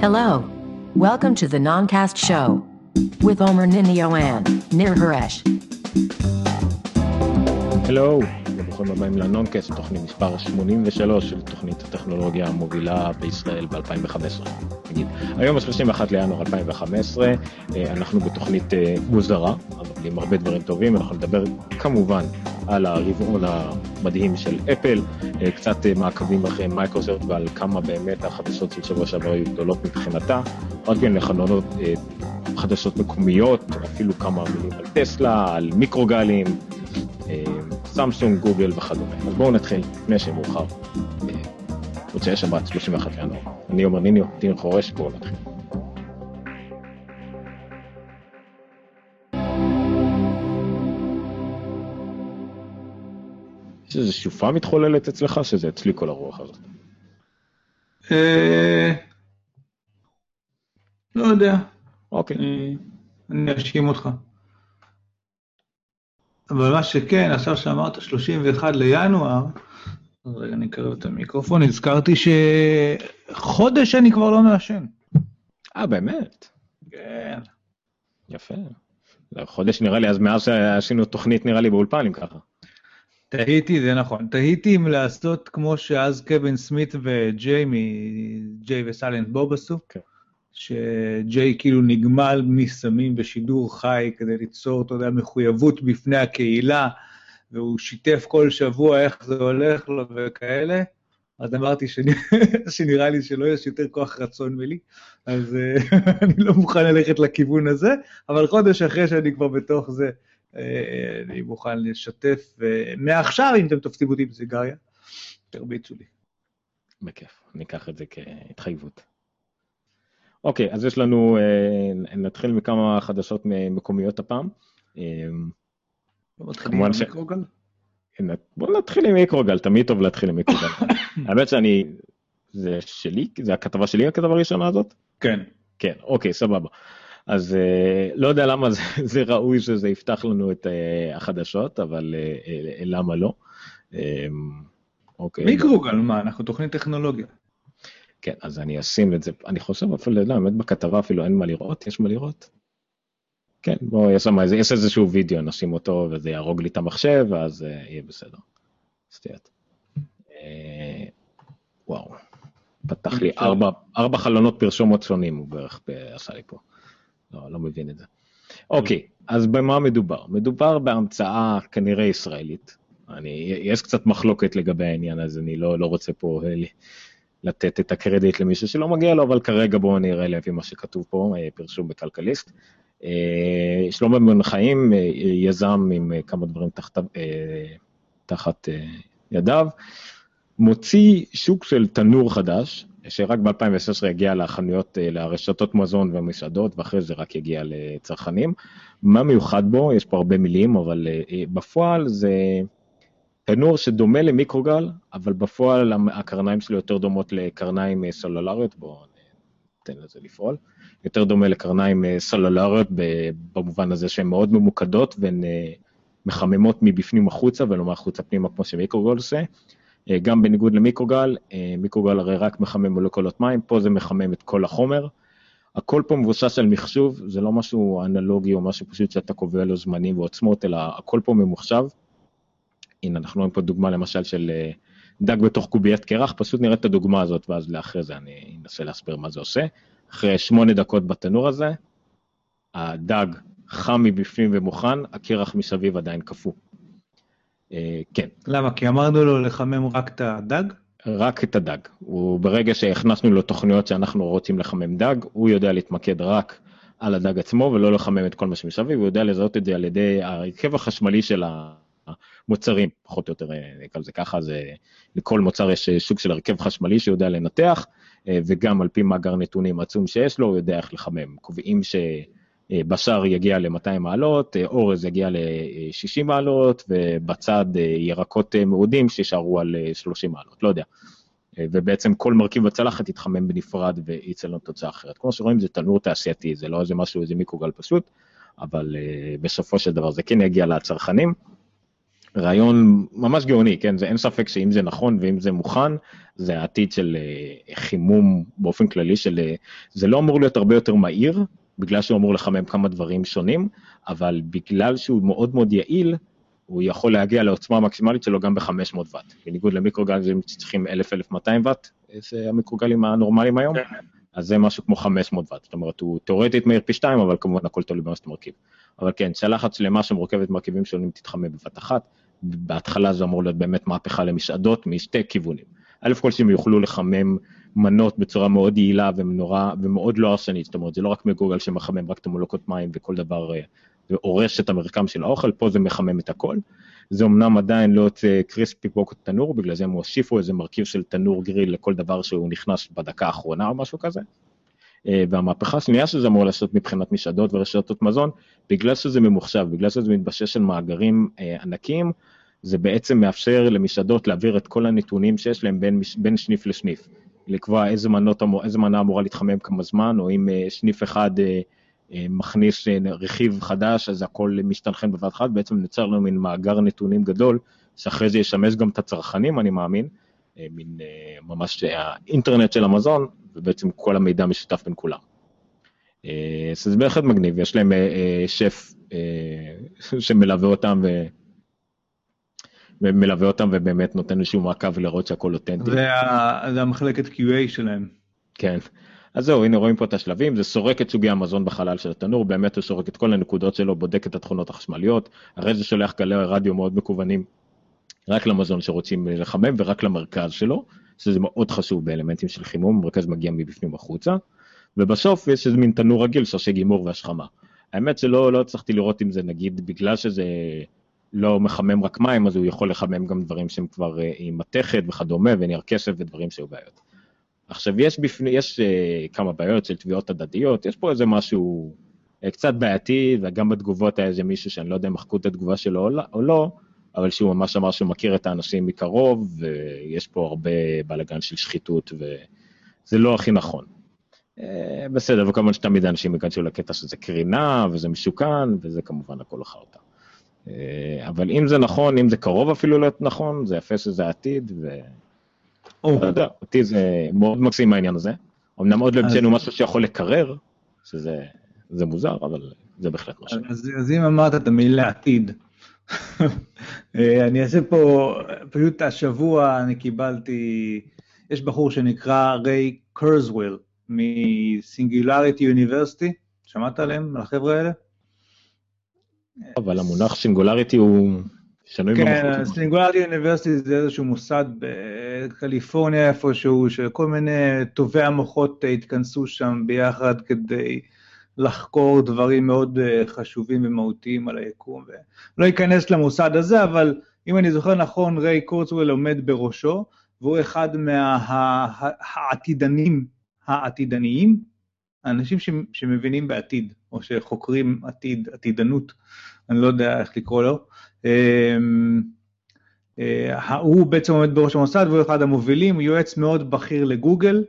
Hello. Welcome to the Noncast Show with Omer Ninio and Nir Haresh. Hello. וברוכים הבאים לנונקאסט, תוכנית מספר 83 של תוכנית הטכנולוגיה המובילה בישראל ב-2015. נגיד, היום ה-31 לינואר 2015, אה, אנחנו בתוכנית אה, מוזרה, אבל עם הרבה דברים טובים, אנחנו נדבר כמובן על הרבעון המדהים של אפל, אה, קצת מעקבים אחרי מייקרוסופט ועל כמה באמת החדשות של שבוע שעבר היו גדולות מבחינתה, רק בין לחנונות חדשות מקומיות, אפילו כמה מילים על טסלה, על מיקרוגלים. סמסונג, גוגל וכדומה. אז בואו נתחיל, לפני שמאוחר. מוצאי שבת, 31 לינואר. אני אומר ניניו, דין חורש, בואו נתחיל. יש איזו שופעה מתחוללת אצלך, שזה אצלי כל הרוח הזאת? לא יודע. אוקיי. אני אאשים אותך. אבל מה שכן, עכשיו שאמרת 31 לינואר, רגע, אני אקרב את המיקרופון, הזכרתי שחודש אני כבר לא מעשן. אה, באמת? כן. יפה. חודש נראה לי, אז מאז שעשינו תוכנית נראה לי באולפן, אם ככה. תהיתי, זה נכון. תהיתי אם לעשות כמו שאז קווין סמית וג'יי מג'יי וסלנט בוב עשו. כן. שג'יי כאילו נגמל מסמים בשידור חי כדי ליצור, אתה יודע, מחויבות בפני הקהילה, והוא שיתף כל שבוע איך זה הולך לו וכאלה. אז אמרתי שאני, שנראה לי שלא יש יותר כוח רצון מלי, אז אני לא מוכן ללכת לכיוון הזה, אבל חודש אחרי שאני כבר בתוך זה, אני מוכן לשתף, מעכשיו, אם אתם תופסים אותי בסיגריה, תרביצו לי. בכיף, אני אקח את זה כהתחייבות. אוקיי, אז יש לנו, אה, נתחיל מכמה חדשות מקומיות הפעם. מתחילים עם מיקרוגל? בוא נתחיל עם מיקרוגל, תמיד טוב להתחיל עם מיקרוגל. האמת שאני, זה שלי? זה הכתבה שלי הכתבה הראשונה הזאת? כן. כן, אוקיי, סבבה. אז לא יודע למה זה, זה ראוי שזה יפתח לנו את החדשות, אבל למה לא? אוקיי. מיקרוגל, מה, אנחנו תוכנית טכנולוגיה. כן, אז אני אשים את זה, אני חושב אפילו, לא, באמת בכתבה אפילו אין מה לראות, יש מה לראות? כן, בוא, יש שם איזה, יש איזשהו וידאו, נשים אותו וזה יהרוג לי את המחשב, ואז uh, יהיה בסדר. סטיית. Uh, וואו, פתח לי ארבע, ארבע חלונות פרשומות שונים, הוא בערך עשה לי פה. לא, לא מבין את זה. אוקיי, אז במה מדובר? מדובר בהמצאה כנראה ישראלית. אני, יש קצת מחלוקת לגבי העניין הזה, אני לא, לא רוצה פה לתת את הקרדיט למישהו שלא מגיע לו, אבל כרגע בואו נראה לפי מה שכתוב פה, פרשום בכלכליסט. שלמה בן חיים, יזם עם כמה דברים תחת, תחת ידיו, מוציא שוק של תנור חדש, שרק ב-2016 יגיע לחנויות, לרשתות מזון ומסעדות, ואחרי זה רק יגיע לצרכנים. מה מיוחד בו? יש פה הרבה מילים, אבל בפועל זה... תנור שדומה למיקרוגל, אבל בפועל הקרניים שלו יותר דומות לקרניים סלולריות, בואו ניתן לזה לפעול. יותר דומה לקרניים סלולריות במובן הזה שהן מאוד ממוקדות והן מחממות מבפנים החוצה ולא מהחוצה פנימה כמו שמיקרוגל עושה. גם בניגוד למיקרוגל, מיקרוגל הרי רק מחמם מולקולות מים, פה זה מחמם את כל החומר. הכל פה מבוסס על מחשוב, זה לא משהו אנלוגי או משהו פשוט שאתה קובע לו זמנים ועוצמות, אלא הכל פה ממוחשב. הנה, אנחנו רואים פה דוגמה למשל של דג בתוך קוביית קרח, פשוט נראה את הדוגמה הזאת, ואז לאחרי זה אני אנסה להסביר מה זה עושה. אחרי שמונה דקות בתנור הזה, הדג חם מבפנים ומוכן, הקרח מסביב עדיין קפוא. כן. למה? כי אמרנו לו לחמם רק את הדג? רק את הדג. הוא, ברגע שהכנסנו לו תוכניות שאנחנו רוצים לחמם דג, הוא יודע להתמקד רק על הדג עצמו ולא לחמם את כל מה שמסביב, הוא יודע לזהות את זה על ידי ההרכב החשמלי של ה... מוצרים, פחות או יותר נקרא לזה ככה, זה לכל מוצר יש שוק של הרכב חשמלי שיודע לנתח, וגם על פי מאגר נתונים עצום שיש לו, הוא יודע איך לחמם. קובעים שבשר יגיע ל-200 מעלות, אורז יגיע ל-60 מעלות, ובצד ירקות מעודים שישארו על 30 מעלות, לא יודע. ובעצם כל מרכיב בצלחת יתחמם בנפרד וייצא לנו תוצאה אחרת. כמו שרואים זה תנור תעשייתי, זה לא איזה משהו, איזה מיקרוגל פשוט, אבל בסופו של דבר זה כן יגיע לצרכנים. רעיון ממש גאוני, כן, זה אין ספק שאם זה נכון ואם זה מוכן, זה העתיד של אה, חימום באופן כללי של, אה, זה לא אמור להיות הרבה יותר מהיר, בגלל שהוא אמור לחמם כמה דברים שונים, אבל בגלל שהוא מאוד מאוד יעיל, הוא יכול להגיע לעוצמה המקסימלית שלו גם ב-500 ואט, בניגוד למיקרוגלים שצריכים 1000-1200 ואט, זה המיקרוגלים הנורמליים היום, כן. אז זה משהו כמו 500 ואט, זאת אומרת הוא תאורטית מהיר פי 2, אבל כמובן הכל תלוי במה שאתה מרכיב. אבל כן, צלחת שלמה שמורכבת מרכיבים שונים תתחמם בבת אחת, בהתחלה זה אמור להיות באמת מהפכה למסעדות משתי כיוונים. א' כל שהם יוכלו לחמם מנות בצורה מאוד יעילה ומנורה, ומאוד לא הרסנית, זאת אומרת זה לא רק מגוגל שמחמם רק את המולקות מים וכל דבר, והורש אה, את המרקם של האוכל, פה זה מחמם את הכל. זה אמנם עדיין לא יוצא קריספי פוק תנור, בגלל זה הם הוסיפו איזה מרכיב של תנור גריל לכל דבר שהוא נכנס בדקה האחרונה או משהו כזה. אה, והמהפכה השנייה שזה אמור לעשות מבחינת מסעדות ורשתות מזון, בגלל שזה ממוחשב, בגלל שזה מתבשש של מאגרים אה, ענקיים, זה בעצם מאפשר למסעדות להעביר את כל הנתונים שיש להם בין, בין שניף לשניף. לקבוע איזה, מנות, איזה מנה אמורה להתחמם כמה זמן, או אם אה, שניף אחד מכניס רכיב חדש, אז הכל מסתנכן בבת אחת, בעצם נוצר לנו מין מאגר נתונים גדול, שאחרי זה ישמש גם את הצרכנים, אני מאמין, מין ממש האינטרנט של המזון, ובעצם כל המידע משותף בין כולם. אה, אז זה בהחלט מגניב, יש להם אה, אה, שף שמלווה אותם ו... ומלווה אותם ובאמת נותן איזשהו מעקב לראות שהכל אותנטי. זה, זה המחלקת QA שלהם. כן. אז זהו, הנה רואים פה את השלבים, זה סורק את סוגי המזון בחלל של התנור, באמת הוא סורק את כל הנקודות שלו, בודק את התכונות החשמליות, הרי זה שולח גלי רדיו מאוד מקוונים רק למזון שרוצים לחמם ורק למרכז שלו, שזה מאוד חשוב באלמנטים של חימום, המרכז מגיע מבפנים החוצה, ובסוף יש איזה מין תנור רגיל שעושה גימור והשכמה. האמת שלא לא הצלחתי לראות אם זה נגיד בגלל שזה לא מחמם רק מים, אז הוא יכול לחמם גם דברים שהם כבר אה, עם מתכת וכדומה, ונייר כסף ודברים שהיו בעיות. עכשיו יש בפני, יש uh, כמה בעיות של תביעות הדדיות, יש פה איזה משהו uh, קצת בעייתי, וגם בתגובות היה איזה מישהו שאני לא יודע אם מחקו את התגובה שלו או לא, או לא אבל שהוא ממש אמר שהוא מכיר את האנשים מקרוב, ויש פה הרבה בלאגן של שחיתות, וזה לא הכי נכון. אה, בסדר, וכמובן שתמיד האנשים ייכנסו לקטע שזה קרינה, וזה משוכן, וזה כמובן הכל החרטא. אה, אבל אם זה נכון, אם זה קרוב אפילו להיות נכון, זה יפה שזה עתיד, ו... לא יודע, אותי זה מאוד מקסים העניין הזה. אמנם עוד לא המצאנו משהו שיכול לקרר, שזה מוזר, אבל זה בהחלט משהו. אז אם אמרת את המילה עתיד, אני אעשה פה, פשוט השבוע אני קיבלתי, יש בחור שנקרא ריי קרזוול מסינגולריטי יוניברסיטי, שמעת עליהם, על החבר'ה האלה? אבל המונח סינגולריטי הוא שנוי במחלוקת. כן, סינגולריטי יוניברסיטי זה איזשהו מוסד בקליפורניה איפשהו, שכל מיני טובי המוחות התכנסו שם ביחד כדי לחקור דברים מאוד אה, חשובים ומהותיים על היקום. ולא אכנס למוסד הזה, אבל אם אני זוכר נכון, ריי קורצוול עומד בראשו, והוא אחד מהעתידנים, העתידניים, האנשים שמבינים בעתיד, או שחוקרים עתיד, עתידנות, אני לא יודע איך לקרוא לו. אמ, אה, הוא בעצם עומד בראש המוסד והוא אחד המובילים, הוא יועץ מאוד בכיר לגוגל,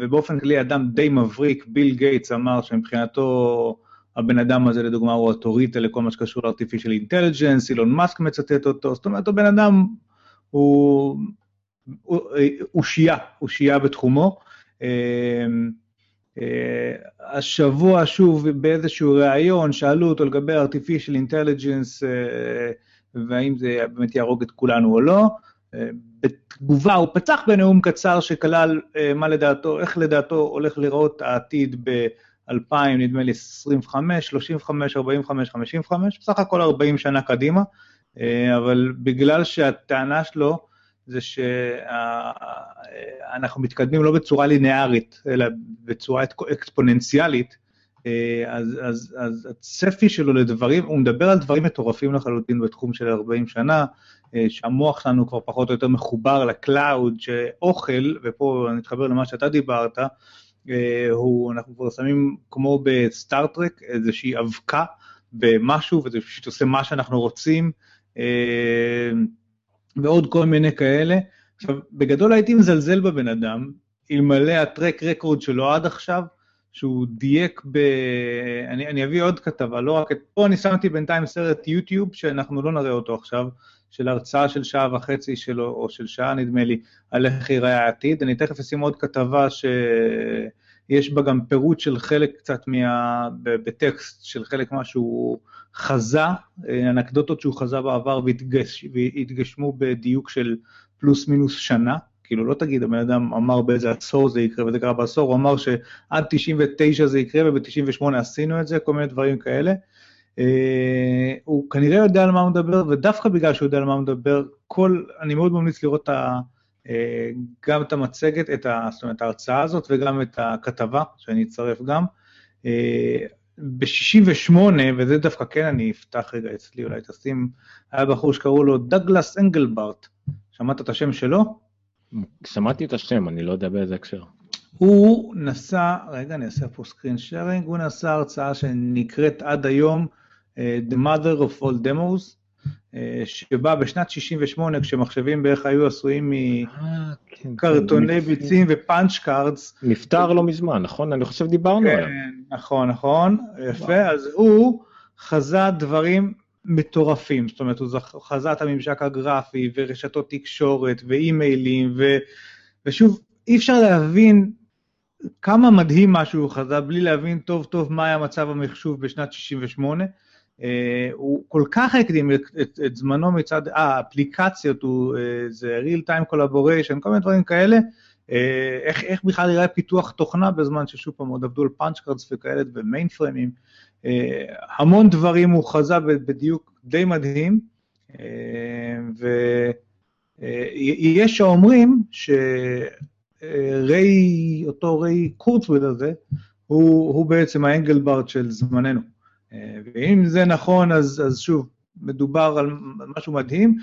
ובאופן כללי אדם די מבריק, ביל גייטס אמר שמבחינתו הבן אדם הזה לדוגמה הוא אוטוריטה לכל מה שקשור ל artificial intelligence, אילון מאסק מצטט אותו, זאת אומרת הבן אדם הוא אושייה, אושייה בתחומו. אה, אה, השבוע שוב באיזשהו ראיון שאלו אותו לגבי artificial intelligence והאם זה באמת יהרוג את כולנו או לא. בתגובה הוא פצח בנאום קצר שכלל אה, מה לדעתו, איך לדעתו הולך לראות העתיד ב-2000, נדמה לי 25, 35, 45, 55, בסך הכל 40 שנה קדימה, אה, אבל בגלל שהטענה שלו זה שאנחנו מתקדמים לא בצורה ליניארית, אלא בצורה אקספוננציאלית, אה, אז, אז, אז הצפי שלו לדברים, הוא מדבר על דברים מטורפים לחלוטין בתחום של 40 שנה, אה, שהמוח שלנו כבר פחות או יותר מחובר ל cloud, שאוכל, ופה אני אתחבר למה שאתה דיברת, אה, הוא, אנחנו כבר שמים כמו בסטאר טרק איזושהי אבקה במשהו, וזה פשוט עושה מה שאנחנו רוצים, ועוד כל מיני כאלה. עכשיו, בגדול הייתי מזלזל בבן אדם, אלמלא ה track record שלו עד עכשיו, שהוא דייק ב... אני, אני אביא עוד כתבה, לא רק את... פה אני שמתי בינתיים סרט יוטיוב, שאנחנו לא נראה אותו עכשיו, של הרצאה של שעה וחצי שלו, או של שעה נדמה לי, על איך ייראה העתיד. אני תכף אשים עוד כתבה שיש בה גם פירוט של חלק קצת מה... בטקסט, של חלק מה שהוא חזה, אנקדוטות שהוא חזה בעבר והתגש... והתגשמו בדיוק של פלוס מינוס שנה. כאילו לא תגיד, הבן אדם אמר באיזה עשור זה יקרה וזה קרה בעשור, הוא אמר שעד 99 זה יקרה וב-98 עשינו את זה, כל מיני דברים כאלה. אה, הוא כנראה יודע על מה הוא מדבר, ודווקא בגלל שהוא יודע על מה הוא מדבר, כל, אני מאוד ממליץ לראות ה, אה, גם את המצגת, את ה, זאת אומרת, ההרצאה הזאת וגם את הכתבה, שאני אצרף גם. אה, ב-68, וזה דווקא כן אני אפתח רגע אצלי, אולי תשים, היה בחור שקראו לו דגלס אנגלברט, שמעת את השם שלו? שמעתי את השם, אני לא יודע באיזה הקשר. הוא נשא, רגע, אני אעשה פה סקרין שיירינג, הוא נשא הרצאה שנקראת עד היום אה, The Mother of All Demos, uh, שבה בשנת 68, כשמחשבים בערך היו עשויים מקרטוני כן, ביצים ו punch cards. נפטר לא מזמן, נכון? אני חושב דיברנו עליו. כן, נכון, נכון, יפה, אז הוא חזה דברים מטורפים, זאת אומרת, הוא חזה את הממשק הגרפי ורשתות תקשורת ואימיילים, ו... ושוב, אי אפשר להבין כמה מדהים מה שהוא חזה בלי להבין טוב טוב מה היה מצב המחשוב בשנת 68. אה, אה, הוא כל כך הקדים את, את, את זמנו מצד, אה, האפליקציות, הוא, אה, זה real time collaboration, כל מיני דברים כאלה, אה, איך, איך בכלל יראה פיתוח תוכנה בזמן ששוב פעם עוד עבדו על punch cards וכאלה ומיין. אה, המון דברים הוא חזה בדיוק די מדהים, אה, ויש האומרים שריי, אותו ריי קורצוויל הזה, הוא, הוא בעצם האנגלברד של זמננו. אה, ואם זה נכון, אז, אז שוב, מדובר על משהו מדהים,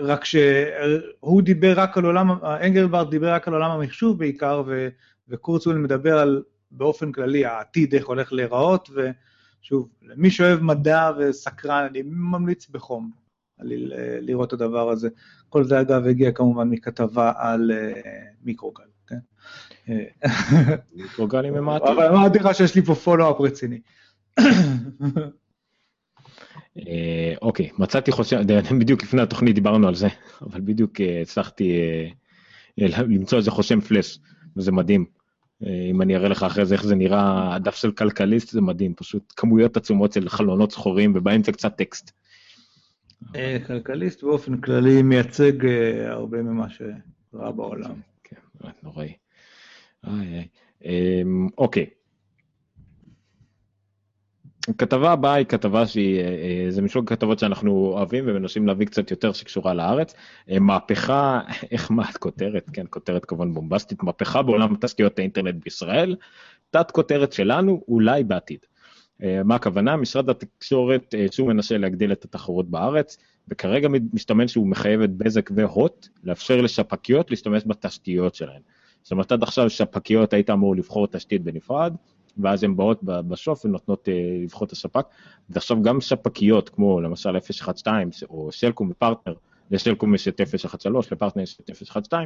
רק שהוא דיבר רק על עולם, אנגלברד דיבר רק על עולם המחשוב בעיקר, וקורצוויל מדבר על, באופן כללי, העתיד, איך הולך להיראות, ו... שוב, למי שאוהב מדע וסקרן, אני ממליץ בחום לראות את הדבר הזה. כל זה אגב הגיע כמובן מכתבה על uh, מיקרוגל, כן? מיקרוגלים הם מעטים. אבל אמרתי לך שיש לי פה פולו-אפ רציני. אה, אוקיי, מצאתי חושב, בדיוק לפני התוכנית דיברנו על זה, אבל בדיוק אה, הצלחתי למצוא איזה חושם פלאש, וזה מדהים. אה, אם אני אראה לך אחרי זה איך זה נראה, הדף של כלכליסט זה מדהים, פשוט כמויות עצומות של חלונות שחורים ובאמצע קצת טקסט. אה, כלכליסט באופן כללי מייצג אה, הרבה ממה שרע בעולם. כן, נוראי. אמ, אוקיי, הכתבה הבאה היא כתבה שהיא, אה, אה, זה מסוג הכתבות שאנחנו אוהבים ומנסים להביא קצת יותר שקשורה לארץ. אה, מהפכה, איך מה כותרת, כן, כותרת כמובן בומבסטית, מהפכה בעולם תשתיות האינטרנט בישראל, תת כותרת שלנו, אולי בעתיד. מה הכוונה? משרד התקשורת שוב מנסה להגדיל את התחרות בארץ, וכרגע מסתמן שהוא מחייב את בזק והוט לאפשר לשפקיות להשתמש בתשתיות שלהן. זאת אומרת, עד עכשיו שפקיות היית אמור לבחור תשתית בנפרד, ואז הן באות בסוף ונותנות uh, לבחור את הספק. ועכשיו גם ספקיות, כמו למשל 012 או סלקום ופרטנר, לסלקום יש את 013, לפרטנר יש את 012,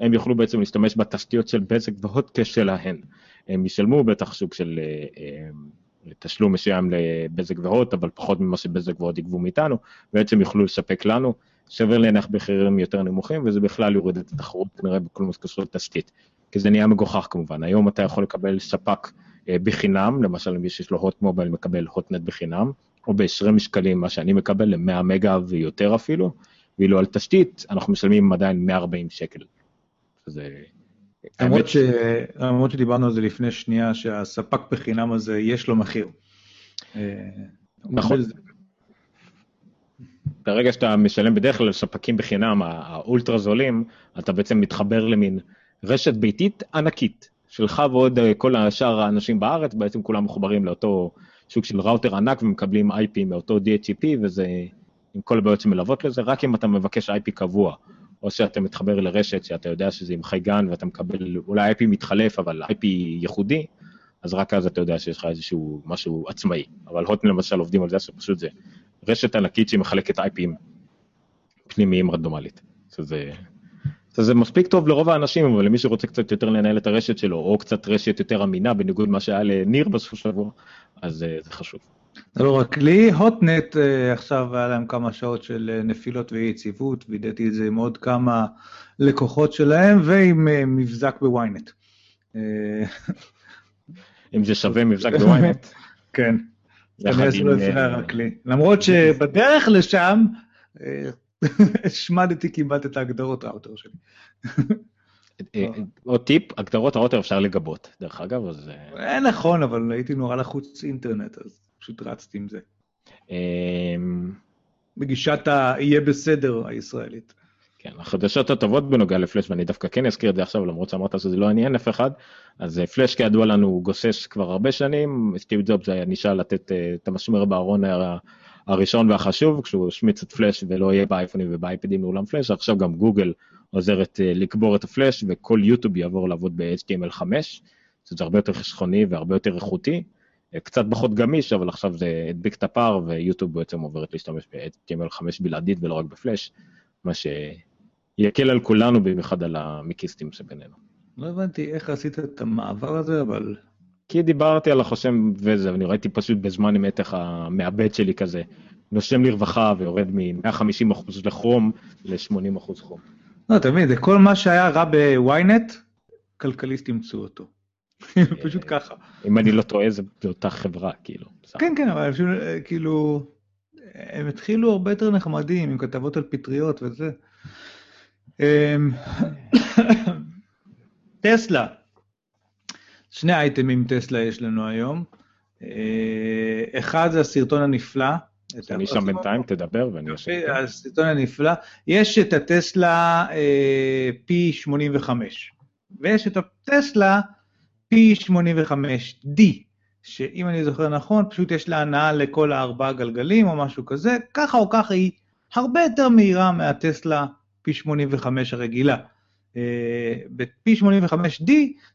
הם יוכלו בעצם להשתמש בתשתיות של בזק והוט כשלהן. הם ישלמו בטח סוג של uh, uh, תשלום מסוים לבזק והוט, אבל פחות ממה שבזק והוט יגבו מאיתנו, בעצם יוכלו לספק לנו. שווה להניח במחירים יותר נמוכים, וזה בכלל יוריד את התחרות כנראה בכל מה שקשור לתשתית. כי זה נהיה מגוחך כמובן, היום אתה יכול לקבל ספק אה, בחינם, למשל מי שיש לו הוט מובייל מקבל הוטנט בחינם, או ב-20 שקלים, מה שאני מקבל, ל-100 מגה ויותר אפילו, ואילו על תשתית אנחנו משלמים עדיין 140 שקל. שזה... למרות, ש... למרות שדיברנו על זה לפני שנייה, שהספק בחינם הזה יש לו מחיר. אה, נכון. ברגע שאתה משלם בדרך כלל ספקים בחינם, האולטרה זולים, אתה בעצם מתחבר למין רשת ביתית ענקית, שלך ועוד אה, כל השאר האנשים בארץ, בעצם כולם מחוברים לאותו שוק של ראוטר ענק ומקבלים IP מאותו DHCP, וזה עם כל הבעיות שמלוות לזה, רק אם אתה מבקש IP קבוע, או שאתה מתחבר לרשת שאתה יודע שזה עם חייגן ואתה מקבל, אולי IP מתחלף, אבל IP ייחודי, אז רק אז אתה יודע שיש לך איזשהו משהו עצמאי. אבל הוטן למשל עובדים על זה שפשוט זה רשת ענקית שמחלקת IPים פנימיים רנדומלית. שזה זה מספיק טוב לרוב האנשים, אבל למי שרוצה קצת יותר לנהל את הרשת שלו, או קצת רשת יותר אמינה, בניגוד למה שהיה לניר בסוף השבוע, אז uh, זה חשוב. זה לא רק לי, הוטנט uh, עכשיו היה להם כמה שעות של נפילות ואי יציבות, וידאתי את זה עם עוד כמה לקוחות שלהם, ועם מבזק בוויינט. אם זה שווה מבזק בוויינט. כן. למרות שבדרך לשם, השמדתי כמעט את ההגדרות ראוטר שלי. אה, עוד טיפ, הגדרות ראוטר אפשר לגבות, דרך אגב, אז... אה, נכון, אבל הייתי נורא לחוץ אינטרנט, אז פשוט רצתי עם זה. אמ, בגישת ה"יהיה בסדר" הישראלית. כן, החדשות הטובות בנוגע לפלאש, ואני דווקא כן אזכיר את זה עכשיו, למרות שאמרת שזה לא עניין אף אחד, אז אה, פלאש כידוע לנו גוסס כבר הרבה שנים, סטיב ג'ובס היה נשאל לתת את המשמר בארון הראשון והחשוב, כשהוא השמיץ את פלאש ולא יהיה באייפונים ובאייפדים לעולם פלאש, עכשיו גם גוגל עוזרת אה, לקבור את הפלאש וכל יוטיוב יעבור לעבוד ב-HTML5, שזה הרבה יותר חסכוני והרבה יותר איכותי, אה, קצת פחות גמיש, אבל עכשיו זה הדביק את הפער ויוטיוב בעצם עוברת להשתמש ב-HTML5 בלעדית ולא רק בפלאש, מה שיקל על כולנו, במיוחד על המקיסטים שבינינו. לא הבנתי איך עשית את המעבר הזה, אבל כי דיברתי על החושם וזה, ואני ראיתי פשוט בזמן אמת איך המעבד שלי כזה נושם לרווחה ויורד מ-150% לכרום ל-80% חום. לא, תמיד, כל מה שהיה רע בוויינט, כלכליסט ימצאו אותו. פשוט ככה. אם אני לא טועה, זה באותה חברה, כאילו. כן, כן, אבל פשוט, כאילו, הם התחילו הרבה יותר נחמדים, עם כתבות על פטריות וזה. אמ, טסלה, שני אייטמים טסלה יש לנו היום. אה, אחד זה הסרטון הנפלא. אני שם בינתיים, תדבר ואני אשאר. הסרטון הנפלא. יש את הטסלה אה, P85, ויש את הטסלה P85D, שאם אני זוכר נכון, פשוט יש לה הנעה לכל הארבעה גלגלים או משהו כזה, ככה או ככה היא הרבה יותר מהירה מהטסלה P85 הרגילה. ב-P85D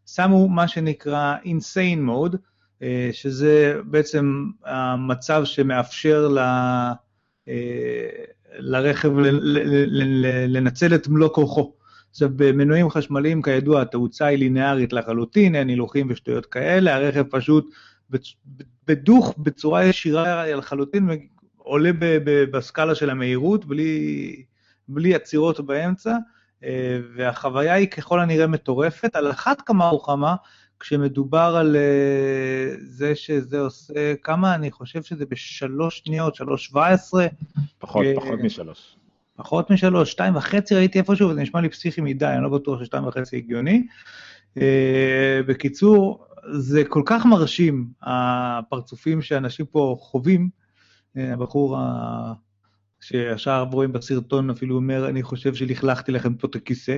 שמו מה שנקרא insane mode, אה, שזה בעצם המצב שמאפשר ל... אה, לרכב לנצל את מלוא כוחו. עכשיו, במנועים חשמליים, כידוע, התאוצה היא לינארית לחלוטין, אין הילוכים ושטויות כאלה, הרכב פשוט בדוך, בצורה ישירה לחלוטין, עולה בסקאלה של המהירות, בלי, בלי עצירות באמצע. אה, והחוויה היא ככל הנראה מטורפת, על אחת כמה וכמה, כשמדובר על אה, זה שזה עושה, כמה, אני חושב שזה בשלוש שניות, שלוש שבע עשרה. פחות, אה, פחות משלוש. פחות משלוש, שתיים וחצי ראיתי איפשהו, וזה נשמע לי פסיכי מדי, אני לא בטוח ששתיים וחצי הגיוני. בקיצור, זה כל כך מרשים, הפרצופים שאנשים פה חווים. הבחור שישר רואים בסרטון אפילו אומר, אני חושב שלכלכתי לכם פה את הכיסא.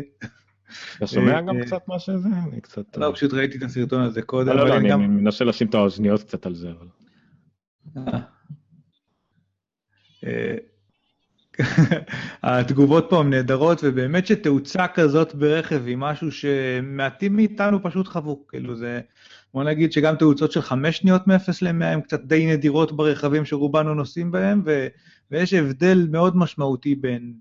אתה שומע גם אה, קצת מה שזה? אני קצת... לא, פשוט ראיתי את הסרטון הזה קודם. לא, לא, אני מנסה לשים את האוזניות קצת על זה. אה. התגובות פה הן נהדרות, ובאמת שתאוצה כזאת ברכב היא משהו שמעטים מאיתנו פשוט חוו. כאילו זה, בוא נגיד שגם תאוצות של חמש שניות מ-0 ל-100 הן קצת די נדירות ברכבים שרובנו נוסעים בהם, ו... ויש הבדל מאוד משמעותי בין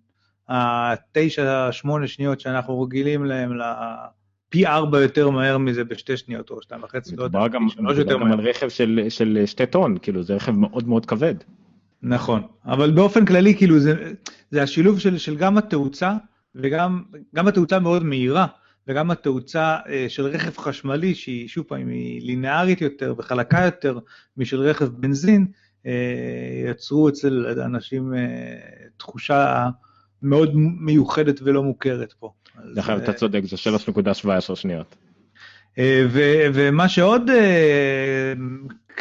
התשע, שמונה שניות שאנחנו רגילים להם לפי ארבע יותר מהר מזה בשתי שניות או שתיים וחצי, לא יודע, שלוש יותר מהר. גם על רכב של, של שתי טון, כאילו זה רכב מאוד מאוד כבד. נכון, אבל באופן כללי, כאילו זה, זה השילוב של, של גם התאוצה וגם גם התאוצה מאוד מהירה, וגם התאוצה אה, של רכב חשמלי, שהיא שוב פעם, היא לינארית יותר וחלקה יותר משל רכב בנזין, אה, יצרו אצל אנשים אה, תחושה מאוד מיוחדת ולא מוכרת פה. דרך אגב, אתה צודק, זה 3.17 שניות. ומה שעוד,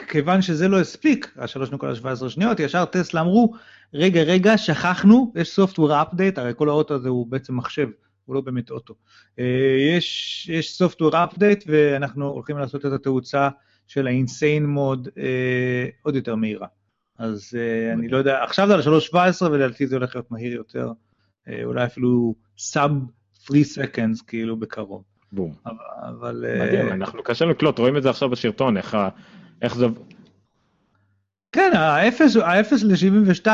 כיוון שזה לא הספיק, ה-3.17 שניות, ישר טסלה אמרו, רגע, רגע, שכחנו, יש software update, הרי כל האוטו הזה הוא בעצם מחשב, הוא לא באמת אוטו. יש, יש software update ואנחנו הולכים לעשות את התאוצה של ה-insane mode אה, עוד יותר מהירה. אז אה, אני לא יודע, עכשיו זה על 3.17 ולדעתי זה הולך להיות מהיר יותר, אה, אולי אפילו סאב 3 seconds כאילו בקרוב. בום. אבל... מדהים, אה, אנחנו קשה לקלוט, רואים את זה עכשיו בסרטון, איך, איך זה... כן, האפס ל-72,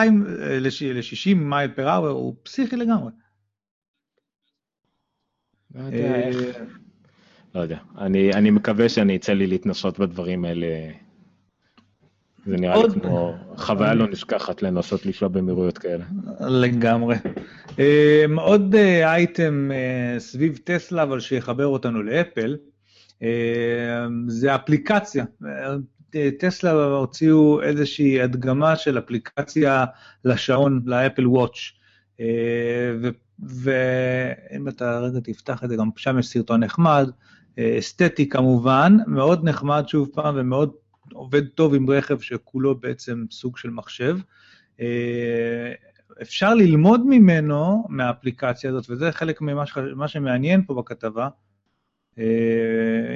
ל-60 מייל פר אאואר הוא פסיכי לגמרי. לא יודע איך. לא יודע. אני, אני מקווה שאני אצא לי להתנסות בדברים האלה. זה נראה עוד- לי כמו חוויה לא נשכחת לנסות לשלוט במהירויות כאלה. לגמרי. אמ, עוד אה, אייטם אה, סביב טסלה, אבל שיחבר אותנו לאפל, אמ, זה אפליקציה. טסלה הוציאו איזושהי הדגמה של אפליקציה לשעון, לאפל וואץ'. אה, ואם אתה רגע תפתח את זה, גם שם יש סרטון נחמד, אה, אסתטי כמובן, מאוד נחמד שוב פעם, ומאוד עובד טוב עם רכב שכולו בעצם סוג של מחשב. אה, אפשר ללמוד ממנו, מהאפליקציה הזאת, וזה חלק ממה שמעניין פה בכתבה.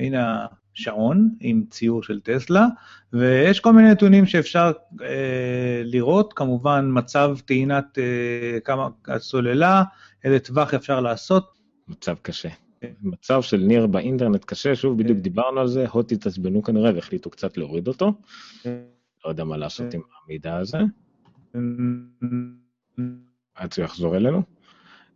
הנה השעון עם ציור של טסלה, ויש כל מיני נתונים שאפשר אה, לראות, כמובן מצב טעינת אה, כמה הסוללה, איזה טווח אפשר לעשות. מצב קשה. מצב של ניר באינטרנט קשה, שוב, בדיוק דיברנו על זה, הוט התעצבנו כנראה והחליטו קצת להוריד אותו. לא יודע מה לעשות עם המידע הזה, עד שהוא יחזור אלינו.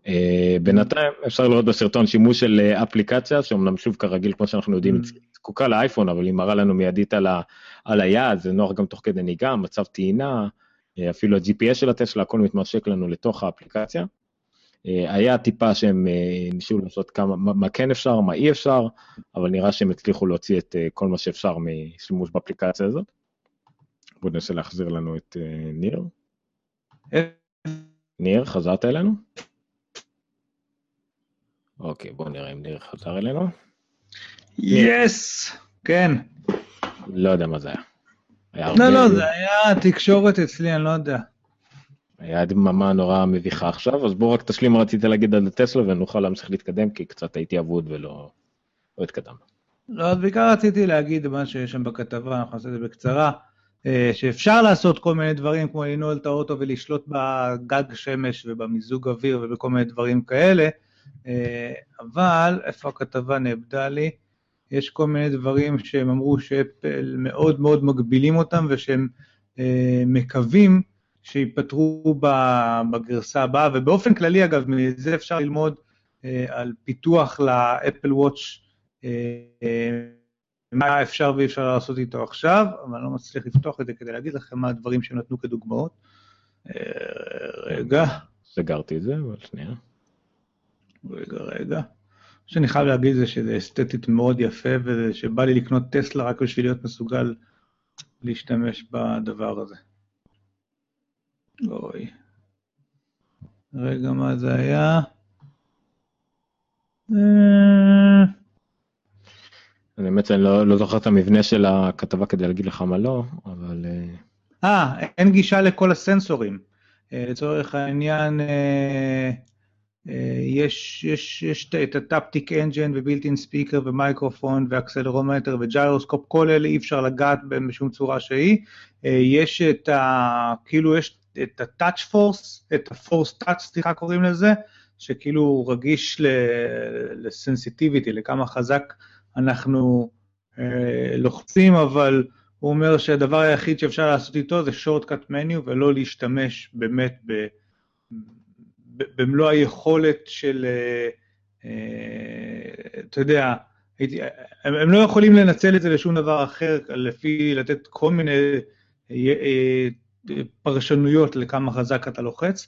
אה, בינתיים אפשר לראות בסרטון שימוש של אה, אפליקציה, שאומנם שוב כרגיל, כמו שאנחנו יודעים. זקוקה לאייפון, אבל היא מראה לנו מיידית על, ה, על היעד, זה נוח גם תוך כדי נהיגה, מצב טעינה, אה, אפילו ה-GPS של הטסלה, הכל מתמרשק לנו לתוך האפליקציה. אה, היה טיפה שהם אה, ניסו לעשות כמה, מה, כן אפשר, מה אי אפשר, אבל נראה שהם הצליחו להוציא את כל מה שאפשר משימוש באפליקציה הזאת. בואו ננסה להחזיר לנו את ניר. ניר, חזרת אלינו? אוקיי, בואו נראה אם ניר חזר אלינו. יס! כן. לא יודע מה זה היה. היה לא, לא, זה היה תקשורת אצלי, אני לא יודע. היה דממה נורא מביכה עכשיו, אז בואו רק תשלים מה רצית להגיד על הטסלה ונוכל להמשיך להתקדם, כי קצת הייתי אבוד ולא לא התקדמנו. לא, אז בעיקר רציתי להגיד מה שיש שם בכתבה, אנחנו נעשה את זה בקצרה, אה, שאפשר לעשות כל מיני דברים, כמו לנעול את האוטו ולשלוט בגג שמש ובמיזוג אוויר ובכל מיני דברים כאלה, אה, אבל, איפה הכתבה נאבדה לי? יש כל מיני דברים שהם אמרו שאפל מאוד מאוד מגבילים אותם ושהם אה, מקווים שייפתרו בגרסה הבאה, ובאופן כללי אגב, מזה אפשר ללמוד אה, על פיתוח לאפל וואץ' אה, מה אפשר ואי אפשר לעשות איתו עכשיו, אבל אני לא מצליח לפתוח את זה כדי להגיד לכם מה הדברים שהם נתנו כדוגמאות. אה, רגע, סגרתי את זה, אבל שנייה. רגע, רגע. מה שאני חייב להגיד זה שזה אסתטית מאוד יפה, ושבא לי לקנות טסלה רק בשביל להיות מסוגל להשתמש בדבר הזה. אוי. רגע, מה זה היה? אה, אני באמת אני לא, לא זוכר את המבנה של הכתבה כדי להגיד לך מה לא, אבל אה, אה, אין גישה לכל הסנסורים. אה, לצורך העניין, אה, יש, יש, יש את הטפטיק אנג'ן ובילטין ספיקר ומייקרופון ואקסלרומטר וג'יירוסקופ, כל אלה אי אפשר לגעת בהם בשום צורה שהיא. אה, יש את ה... כאילו יש את ה-touch force, את ה-force touch, סליחה קוראים לזה, שכאילו הוא רגיש לסנסיטיביטי, לכמה חזק אנחנו אה, לוחצים, אבל הוא אומר שהדבר היחיד שאפשר לעשות איתו זה שורטקאט מניו ולא להשתמש באמת ב, במלוא היכולת של, אה, אה, אתה יודע, הייתי, הם, הם לא יכולים לנצל את זה לשום דבר אחר, לפי לתת כל מיני אה, פרשנויות לכמה חזק אתה לוחץ.